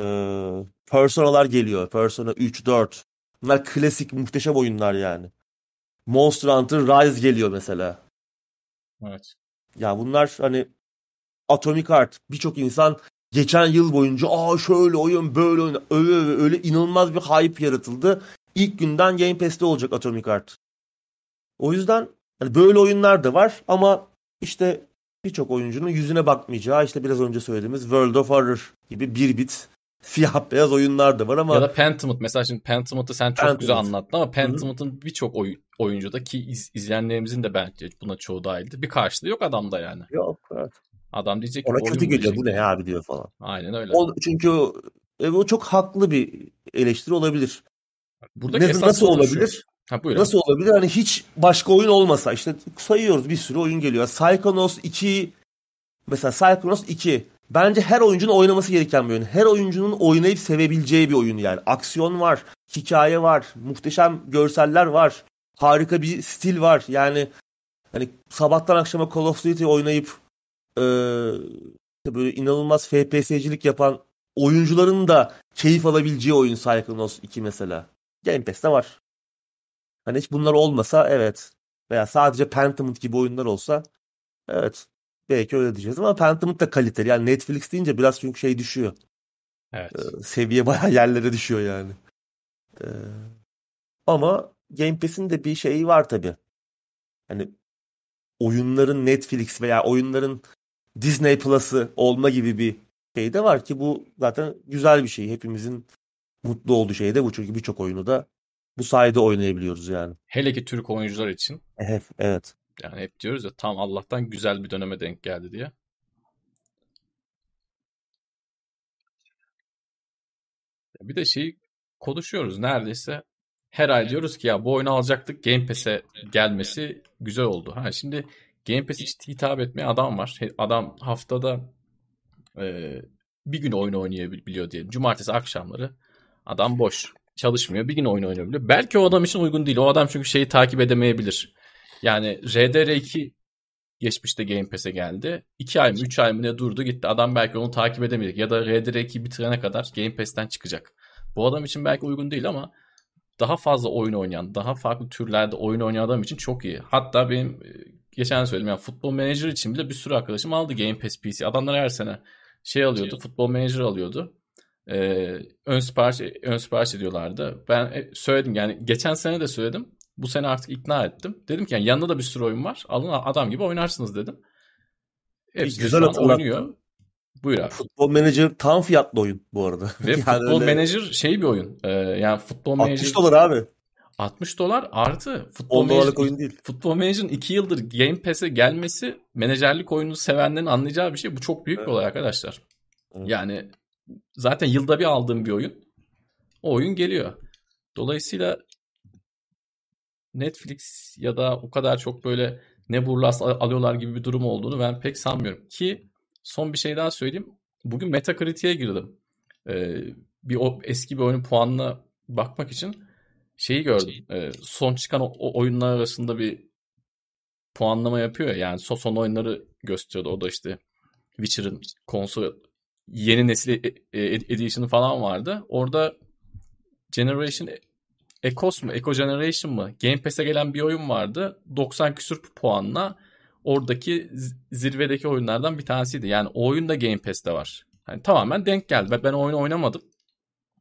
Ee, Persona'lar geliyor. Persona 3, 4. Bunlar klasik muhteşem oyunlar yani. Monster Hunter Rise geliyor mesela. Evet. Ya bunlar hani Atomic Heart birçok insan geçen yıl boyunca aa şöyle oyun böyle oyun öyle öyle, öyle inanılmaz bir hype yaratıldı. İlk günden Game Pass'te olacak Atomic Heart. O yüzden hani böyle oyunlar da var ama işte birçok oyuncunun yüzüne bakmayacağı işte biraz önce söylediğimiz World of Horror gibi bir bit siyah beyaz oyunlar da var ama Ya da Pentiment. Mesela şimdi Pentiment'ı sen çok Pentiment. güzel anlattın ama Pentiment'ın birçok oy, oyuncuda ki iz, izleyenlerimizin de bence buna çoğu dahildi. Bir karşılığı yok adamda yani. yok evet. Adam diyecek ki ona kötü geliyor diyecek. bu ne abi diyor falan. Aynen öyle. O, çünkü o, e, o çok haklı bir eleştiri olabilir. Buradaki Ne- esas nasıl sorun şu. Ha. Nasıl olabilir? Hani hiç başka oyun olmasa işte sayıyoruz bir sürü oyun geliyor. Psychonauts 2 mesela Psychonauts 2 bence her oyuncunun oynaması gereken bir oyun. Her oyuncunun oynayıp sevebileceği bir oyun yani. Aksiyon var, hikaye var, muhteşem görseller var, harika bir stil var. Yani hani sabahtan akşama Call of Duty oynayıp işte böyle inanılmaz FPS'cilik yapan oyuncuların da keyif alabileceği oyun Psychonauts 2 mesela. Game Pass'te var. Hani hiç bunlar olmasa evet veya sadece Pentiment gibi oyunlar olsa evet belki öyle diyeceğiz ama Pentiment da kaliteli. Yani Netflix deyince biraz çünkü şey düşüyor. Evet. Ee, seviye bayağı yerlere düşüyor yani. Ee, ama Game Pass'in de bir şeyi var tabii. Hani oyunların Netflix veya oyunların Disney Plus'ı olma gibi bir şey de var ki bu zaten güzel bir şey. Hepimizin mutlu olduğu şey de bu. Çünkü birçok oyunu da bu sayede oynayabiliyoruz yani. Hele ki Türk oyuncular için. Evet. evet. Yani hep diyoruz ya tam Allah'tan güzel bir döneme denk geldi diye. Bir de şey konuşuyoruz neredeyse her ay diyoruz ki ya bu oyunu alacaktık Game Pass'e gelmesi güzel oldu. Ha şimdi Game Pass hiç hitap etmeye adam var. Adam haftada e, bir gün oyun oynayabiliyor diyelim. Cumartesi akşamları adam boş. Çalışmıyor. Bir gün oyun oynayabiliyor. Belki o adam için uygun değil. O adam çünkü şeyi takip edemeyebilir. Yani RDR2 geçmişte Game Pass'e geldi. 2 ay mı 3 ay mı ne durdu gitti. Adam belki onu takip edemeyecek. Ya da RDR2 bitirene kadar Game Pass'ten çıkacak. Bu adam için belki uygun değil ama daha fazla oyun oynayan, daha farklı türlerde oyun oynayan adam için çok iyi. Hatta benim e, geçen söyledim yani futbol manager için bile bir sürü arkadaşım aldı Game Pass PC. Adamlar her sene şey alıyordu, şey. futbol manager alıyordu. Ee, ön sipariş ön sipariş ediyorlardı. Ben e, söyledim yani geçen sene de söyledim. Bu sene artık ikna ettim. Dedim ki yani yanında da bir sürü oyun var. Alın adam gibi oynarsınız dedim. Hepsi Güzel oynuyor. Buyur abi. Futbol Manager tam fiyatlı oyun bu arada. Ve yani Futbol öyle... Manager şey bir oyun. Ee, yani Futbol 60 Manager... 60 dolar abi. 60 dolar artı Futbol 10 dolarlık oyun değil. Futbol Manager'ın 2 yıldır Game Pass'e gelmesi menajerlik oyunu sevenlerin anlayacağı bir şey. Bu çok büyük evet. bir olay arkadaşlar. Evet. Yani zaten yılda bir aldığım bir oyun. O oyun geliyor. Dolayısıyla Netflix ya da o kadar çok böyle ne burlas alıyorlar gibi bir durum olduğunu ben pek sanmıyorum. Ki son bir şey daha söyleyeyim. Bugün Metacritic'e girdim. Ee, bir o eski bir oyunun puanına bakmak için şeyi gördüm. Ee, son çıkan o, o oyunlar arasında bir puanlama yapıyor. Yani son, son oyunları gösteriyordu. O da işte Witcher'ın konsol yeni nesil e, e, edition'ı falan vardı. Orada Generation Ecos mu? Eco Generation mı? Game Pass'e gelen bir oyun vardı. 90 küsür puanla oradaki zirvedeki oyunlardan bir tanesiydi. Yani o oyun da Game Pass'te var. Yani tamamen denk geldi. Ben oyunu oynamadım.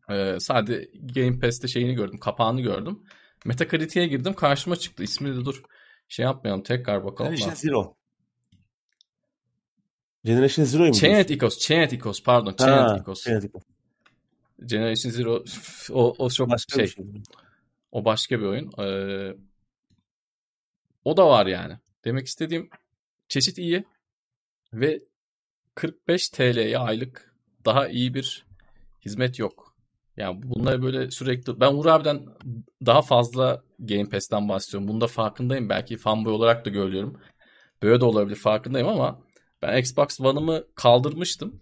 Ee, sadece Game Pass'te şeyini gördüm. Kapağını gördüm. Metacritic'e girdim. Karşıma çıktı. İsmi de dur. Şey yapmayalım. Tekrar bakalım Generation Zero. Generation Zero'yu mu? Chained Ecos. Chained Ecos. Pardon. Chained Ecos. Generation Zero o, o çok başka şey. şey. O başka bir oyun. Ee, o da var yani. Demek istediğim çeşit iyi ve 45 TL'ye aylık daha iyi bir hizmet yok. Yani bunları böyle sürekli ben Uğur abiden daha fazla Game Pass'ten bahsediyorum. Bunda farkındayım. Belki fanboy olarak da görüyorum. Böyle de olabilir farkındayım ama ben Xbox One'ımı kaldırmıştım.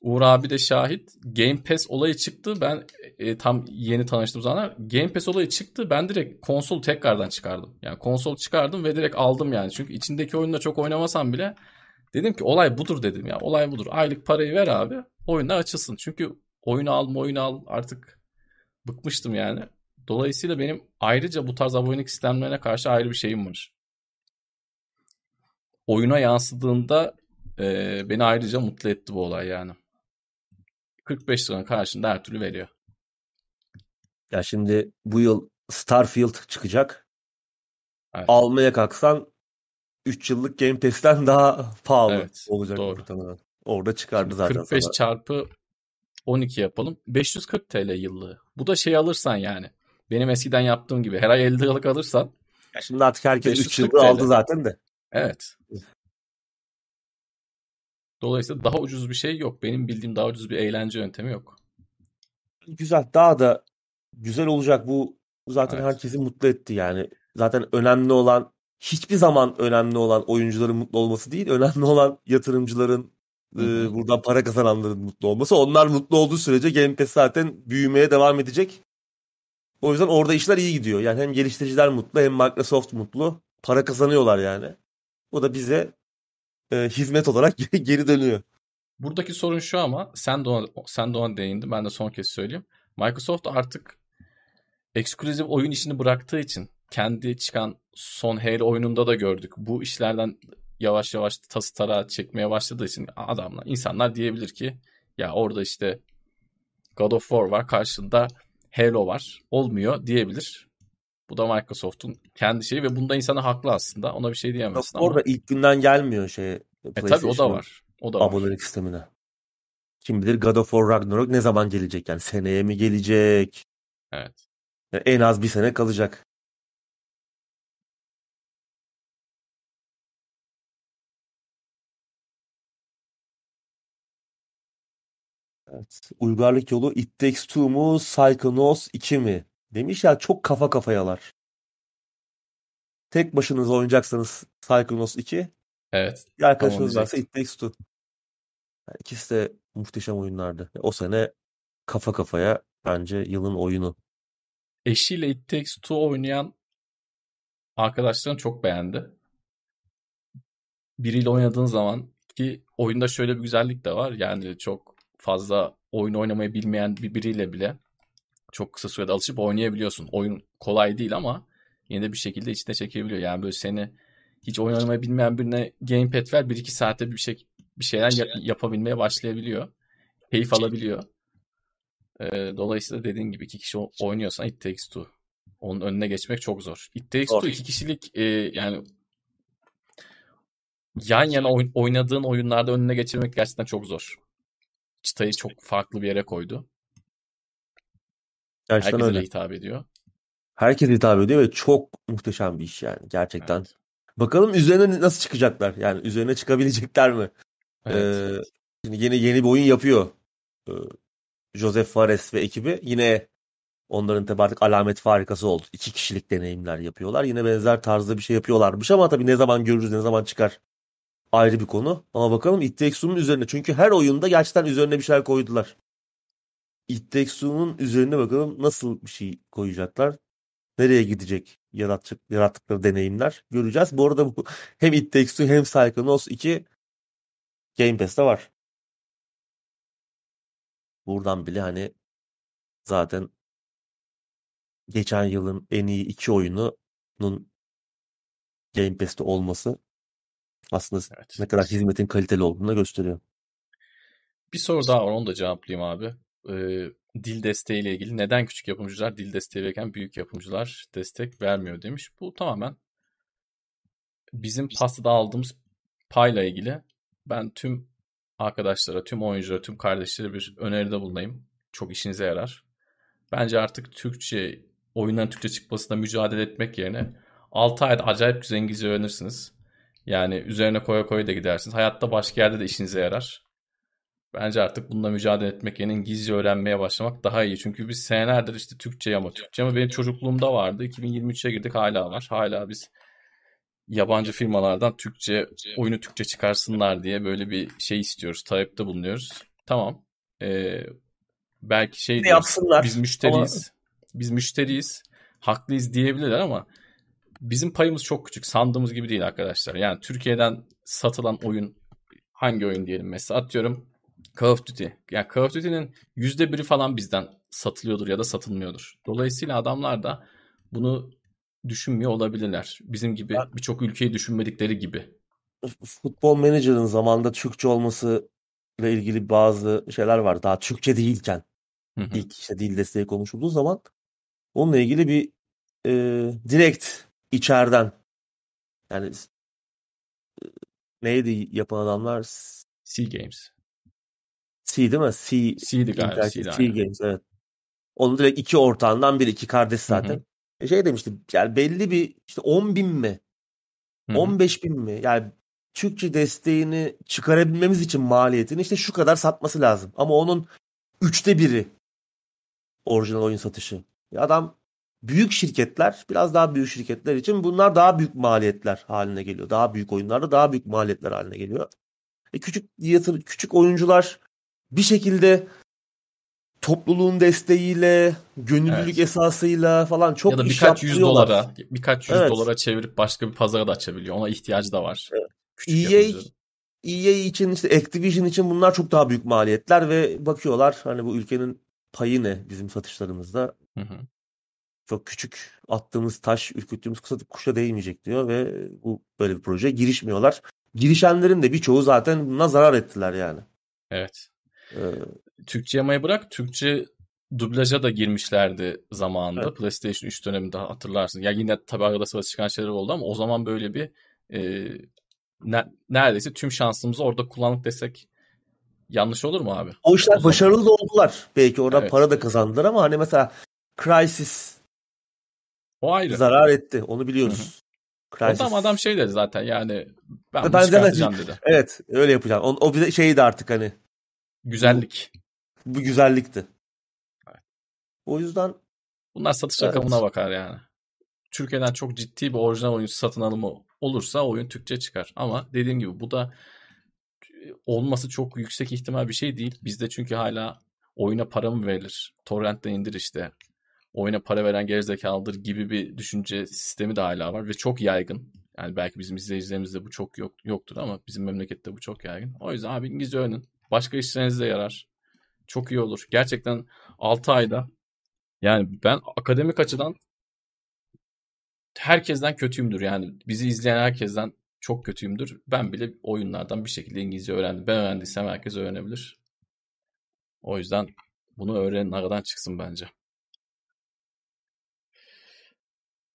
Uğur abi de şahit. Game Pass olayı çıktı. Ben e, tam yeni tanıştığım zamanlar Game Pass olayı çıktı. Ben direkt konsol tekrardan çıkardım. Yani konsol çıkardım ve direkt aldım yani. Çünkü içindeki oyunda çok oynamasam bile dedim ki olay budur dedim ya. Olay budur. Aylık parayı ver abi. Oyunlar açılsın. Çünkü oyunu al oyunu al artık bıkmıştım yani. Dolayısıyla benim ayrıca bu tarz abonelik sistemlerine karşı ayrı bir şeyim var. Oyuna yansıdığında e, beni ayrıca mutlu etti bu olay yani. 45 liranın karşında her türlü veriyor. Ya şimdi bu yıl Starfield çıkacak. Evet. Almaya kalksan 3 yıllık Game Pass'ten daha pahalı evet, olacak doğru. muhtemelen. Orada çıkardı zaten 45 sana. çarpı 12 yapalım. 540 TL yıllığı. Bu da şey alırsan yani. Benim eskiden yaptığım gibi. Her ay 50 liralık alırsan. Ya şimdi artık herkes 3 yıllık aldı zaten de. Evet. Dolayısıyla daha ucuz bir şey yok. Benim bildiğim daha ucuz bir eğlence yöntemi yok. Güzel. Daha da güzel olacak. Bu zaten evet. herkesi mutlu etti yani. Zaten önemli olan hiçbir zaman önemli olan oyuncuların mutlu olması değil. Önemli olan yatırımcıların e, buradan para kazananların mutlu olması. Onlar mutlu olduğu sürece Game Pass zaten büyümeye devam edecek. O yüzden orada işler iyi gidiyor. Yani hem geliştiriciler mutlu hem Microsoft mutlu. Para kazanıyorlar yani. O da bize e, hizmet olarak geri dönüyor. Buradaki sorun şu ama sen de ona, sen de ona değindin. Ben de son kez söyleyeyim. Microsoft artık ekskluzif oyun işini bıraktığı için kendi çıkan son Halo oyununda da gördük. Bu işlerden yavaş yavaş tası tarağı çekmeye başladığı için adamlar, insanlar diyebilir ki ya orada işte God of War var karşında Halo var olmuyor diyebilir. Bu da Microsoft'un kendi şeyi ve bunda insana haklı aslında. Ona bir şey diyemezsin ama. Orada ilk günden gelmiyor şey. E tabii o da var. O da abonelik sistemine. Kim bilir God of War Ragnarok ne zaman gelecek? Yani seneye mi gelecek? Evet. Yani en az bir sene kalacak. Evet. Uygarlık yolu It Takes Two mu Psychonauts 2 mi? Demiş ya çok kafa kafayalar. Tek başınıza oynayacaksanız Psychonauts 2. Evet. Bir arkadaşınız varsa It Takes Two. Yani ikisi de muhteşem oyunlardı. O sene kafa kafaya bence yılın oyunu. Eşiyle It Takes Two oynayan arkadaşlarım çok beğendi. Biriyle oynadığın zaman ki oyunda şöyle bir güzellik de var. Yani çok fazla oyun oynamayı bilmeyen bir biriyle bile çok kısa sürede alışıp oynayabiliyorsun. Oyun kolay değil ama yine de bir şekilde içine çekebiliyor. Yani böyle seni hiç oyun oynamayı bilmeyen birine gamepad ver 1-2 saate bir şey bir şeyler yap, yapabilmeye başlayabiliyor. Keyif alabiliyor. Ee, dolayısıyla dediğin gibi iki kişi oynuyorsan It Takes Two. Onun önüne geçmek çok zor. It Takes Two iki kişilik e, yani yan yana oyn- oynadığın oyunlarda önüne geçirmek gerçekten çok zor. Çıtayı çok farklı bir yere koydu. Gerçekten Herkese öyle. hitap ediyor. Herkes hitap ediyor ve çok muhteşem bir iş yani gerçekten. Evet. Bakalım üzerine nasıl çıkacaklar? Yani üzerine çıkabilecekler mi? Evet. Ee, şimdi yeni yeni bir oyun yapıyor. Ee, Joseph Fares ve ekibi yine onların tabi artık alamet farikası oldu. İki kişilik deneyimler yapıyorlar. Yine benzer tarzda bir şey yapıyorlarmış ama tabii ne zaman görürüz ne zaman çıkar ayrı bir konu. Ama bakalım It Takes Two'nun üzerine. Çünkü her oyunda gerçekten üzerine bir şeyler koydular. It Takes Two'nun üzerine bakalım nasıl bir şey koyacaklar. Nereye gidecek yaratacak, yarattıkları deneyimler göreceğiz. Bu arada bu hem It Takes Two hem Psychonauts 2 Game Pass'te var. Buradan bile hani zaten geçen yılın en iyi iki oyununun Game Pass'te olması aslında Evet. ne kadar hizmetin kaliteli olduğunu gösteriyor. Bir soru daha var onu da cevaplayayım abi. Ee, dil desteğiyle ilgili neden küçük yapımcılar dil desteği verirken büyük yapımcılar destek vermiyor demiş. Bu tamamen bizim pastada aldığımız payla ilgili. Ben tüm arkadaşlara, tüm oyunculara, tüm kardeşlere bir öneride bulunayım. Çok işinize yarar. Bence artık Türkçe, oyunların Türkçe çıkmasına mücadele etmek yerine 6 ayda acayip güzel İngilizce öğrenirsiniz. Yani üzerine koya koya da gidersiniz. Hayatta başka yerde de işinize yarar. Bence artık bununla mücadele etmek yerine İngilizce öğrenmeye başlamak daha iyi. Çünkü biz senelerdir işte Türkçe ama Türkçe ama benim çocukluğumda vardı. 2023'e girdik hala var. Hala biz yabancı firmalardan Türkçe oyunu Türkçe çıkarsınlar diye böyle bir şey istiyoruz. Talepte bulunuyoruz. Tamam. Ee, belki şey diyoruz, yapsınlar Biz müşteriyiz. Biz müşteriyiz. Haklıyız diyebilirler ama bizim payımız çok küçük. Sandığımız gibi değil arkadaşlar. Yani Türkiye'den satılan oyun hangi oyun diyelim mesela atıyorum Call of Duty. Yani Call of Duty'nin %1'i falan bizden satılıyordur ya da satılmıyordur. Dolayısıyla adamlar da bunu düşünmüyor olabilirler. Bizim gibi birçok ülkeyi düşünmedikleri gibi. Futbol Manager'ın zamanında Türkçe olması ile ilgili bazı şeyler var. Daha Türkçe değilken Hı hı. ilk işte dil desteği konuşulduğu zaman onunla ilgili bir e, direkt içeriden yani e, neydi yapan adamlar? C Games. C değil mi? C C'di galiba. C'di C. Games evet. Onu direkt iki ortağından biri iki kardeş zaten. E Şey demişti yani belli bir işte 10 bin mi Hı hı. 15 bin mi yani Türkçe desteğini çıkarabilmemiz için maliyetini işte şu kadar satması lazım. Ama onun üçte biri orijinal oyun satışı. Ya adam büyük şirketler biraz daha büyük şirketler için bunlar daha büyük maliyetler haline geliyor. Daha büyük oyunlarda daha büyük maliyetler haline geliyor. E küçük yatır küçük oyuncular bir şekilde topluluğun desteğiyle, gönüllülük Evet. esasıyla falan çok ya da iş birkaç yüz dolara, birkaç yüz Evet. dolara çevirip başka bir pazara da açabiliyor. Ona ihtiyacı da var. Küçük EA. EA için işte Activision için bunlar çok daha büyük maliyetler ve bakıyorlar hani bu ülkenin payı ne bizim satışlarımızda Hı hı. çok küçük attığımız taş ürküttüğümüz kısa kuşa değmeyecek diyor ve bu böyle bir projeye girişmiyorlar. Girişenlerin de birçoğu zaten buna zarar ettiler yani. Evet. Ee, Türkçe yamayı bırak. Türkçe dublaja da girmişlerdi zamanında. Evet. PlayStation 3 döneminde hatırlarsın. Ya yine tabii arada sırada çıkan şeyler oldu ama o zaman böyle bir e, ne- neredeyse tüm şansımızı orada kullandık desek yanlış olur mu abi? o işler O zaman- başarılı da oldular. Belki oradan Evet. para da kazandılar ama hani mesela Crysis O ayrı. zarar etti. Onu biliyoruz. Crysis. Adam adam şey dedi zaten yani ben Ben çıkartacağım dedi. Evet öyle yapacağım. O, o bize şeydi artık hani Güzellik. bu güzellikti. Evet. O yüzden Bunlar satış Evet. rakamına bakar yani. Türkiye'den çok ciddi bir orijinal oyuncu satın alımı olursa oyun Türkçe çıkar. Ama dediğim gibi bu da olması çok yüksek ihtimal bir şey değil. Bizde çünkü hala oyuna para mı verilir? Torrent'ten indir işte. Oyuna para veren gerizekalıdır gibi bir düşünce sistemi de hala var ve çok yaygın. Yani belki bizim izleyicilerimizde bu çok yok, yoktur ama bizim memlekette bu çok yaygın. O yüzden abi İngilizce öğrenin. Başka işlerinizde yarar. Çok iyi olur. Gerçekten 6 ayda yani ben akademik açıdan herkesten kötüyümdür. Yani bizi izleyen herkesten çok kötüyümdür. Ben bile oyunlardan bir şekilde İngilizce öğrendim. Ben öğrendiysem herkes öğrenebilir. O yüzden bunu öğrenin aradan çıksın bence.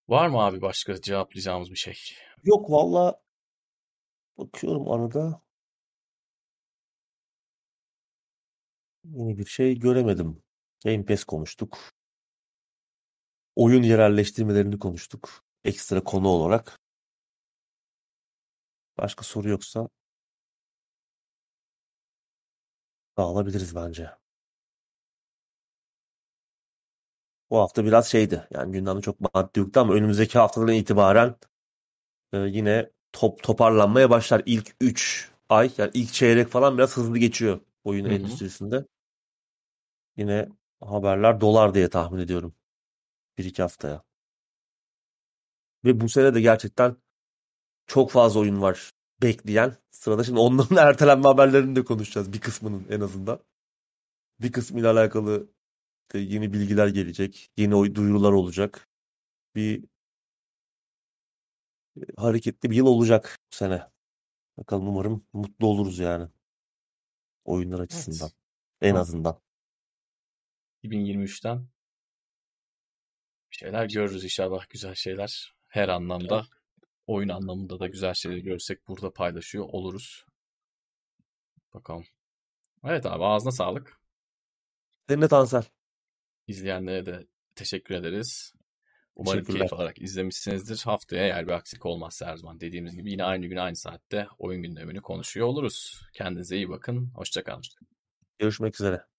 Var mı abi başka cevaplayacağımız bir şey? Yok valla bakıyorum arada. Yeni bir şey göremedim. Game Pass konuştuk. Oyun yerelleştirmelerini konuştuk. Ekstra konu olarak. Başka soru yoksa dağılabiliriz bence. Bu hafta biraz şeydi. Yani gündemde çok maddi yoktu ama önümüzdeki haftadan itibaren e, yine top toparlanmaya başlar. İlk 3 ay yani ilk çeyrek falan biraz hızlı geçiyor oyun Hı hı. endüstrisinde. Yine haberler dolar diye tahmin ediyorum. Bir iki haftaya. Ve bu sene de gerçekten çok fazla oyun var bekleyen. Sırada şimdi onların ertelenme haberlerini de konuşacağız. Bir kısmının en azından. Bir kısmıyla alakalı işte yeni bilgiler gelecek. Yeni duyurular olacak. Bir e, hareketli bir yıl olacak bu sene. Bakalım umarım mutlu oluruz yani. Oyunlar açısından. Evet. En Tamam. azından. 2023'ten bir şeyler görürüz inşallah güzel şeyler. Her anlamda oyun anlamında da güzel şeyler görsek burada paylaşıyor oluruz. Bakalım. Evet abi ağzına sağlık. Senin de Tansel. İzleyenlere de teşekkür ederiz. Umarım keyif alarak izlemişsinizdir. Haftaya eğer bir aksilik olmazsa her zaman dediğimiz gibi yine aynı gün aynı saatte oyun gündemini konuşuyor oluruz. Kendinize iyi bakın. Hoşçakalın. Görüşmek üzere.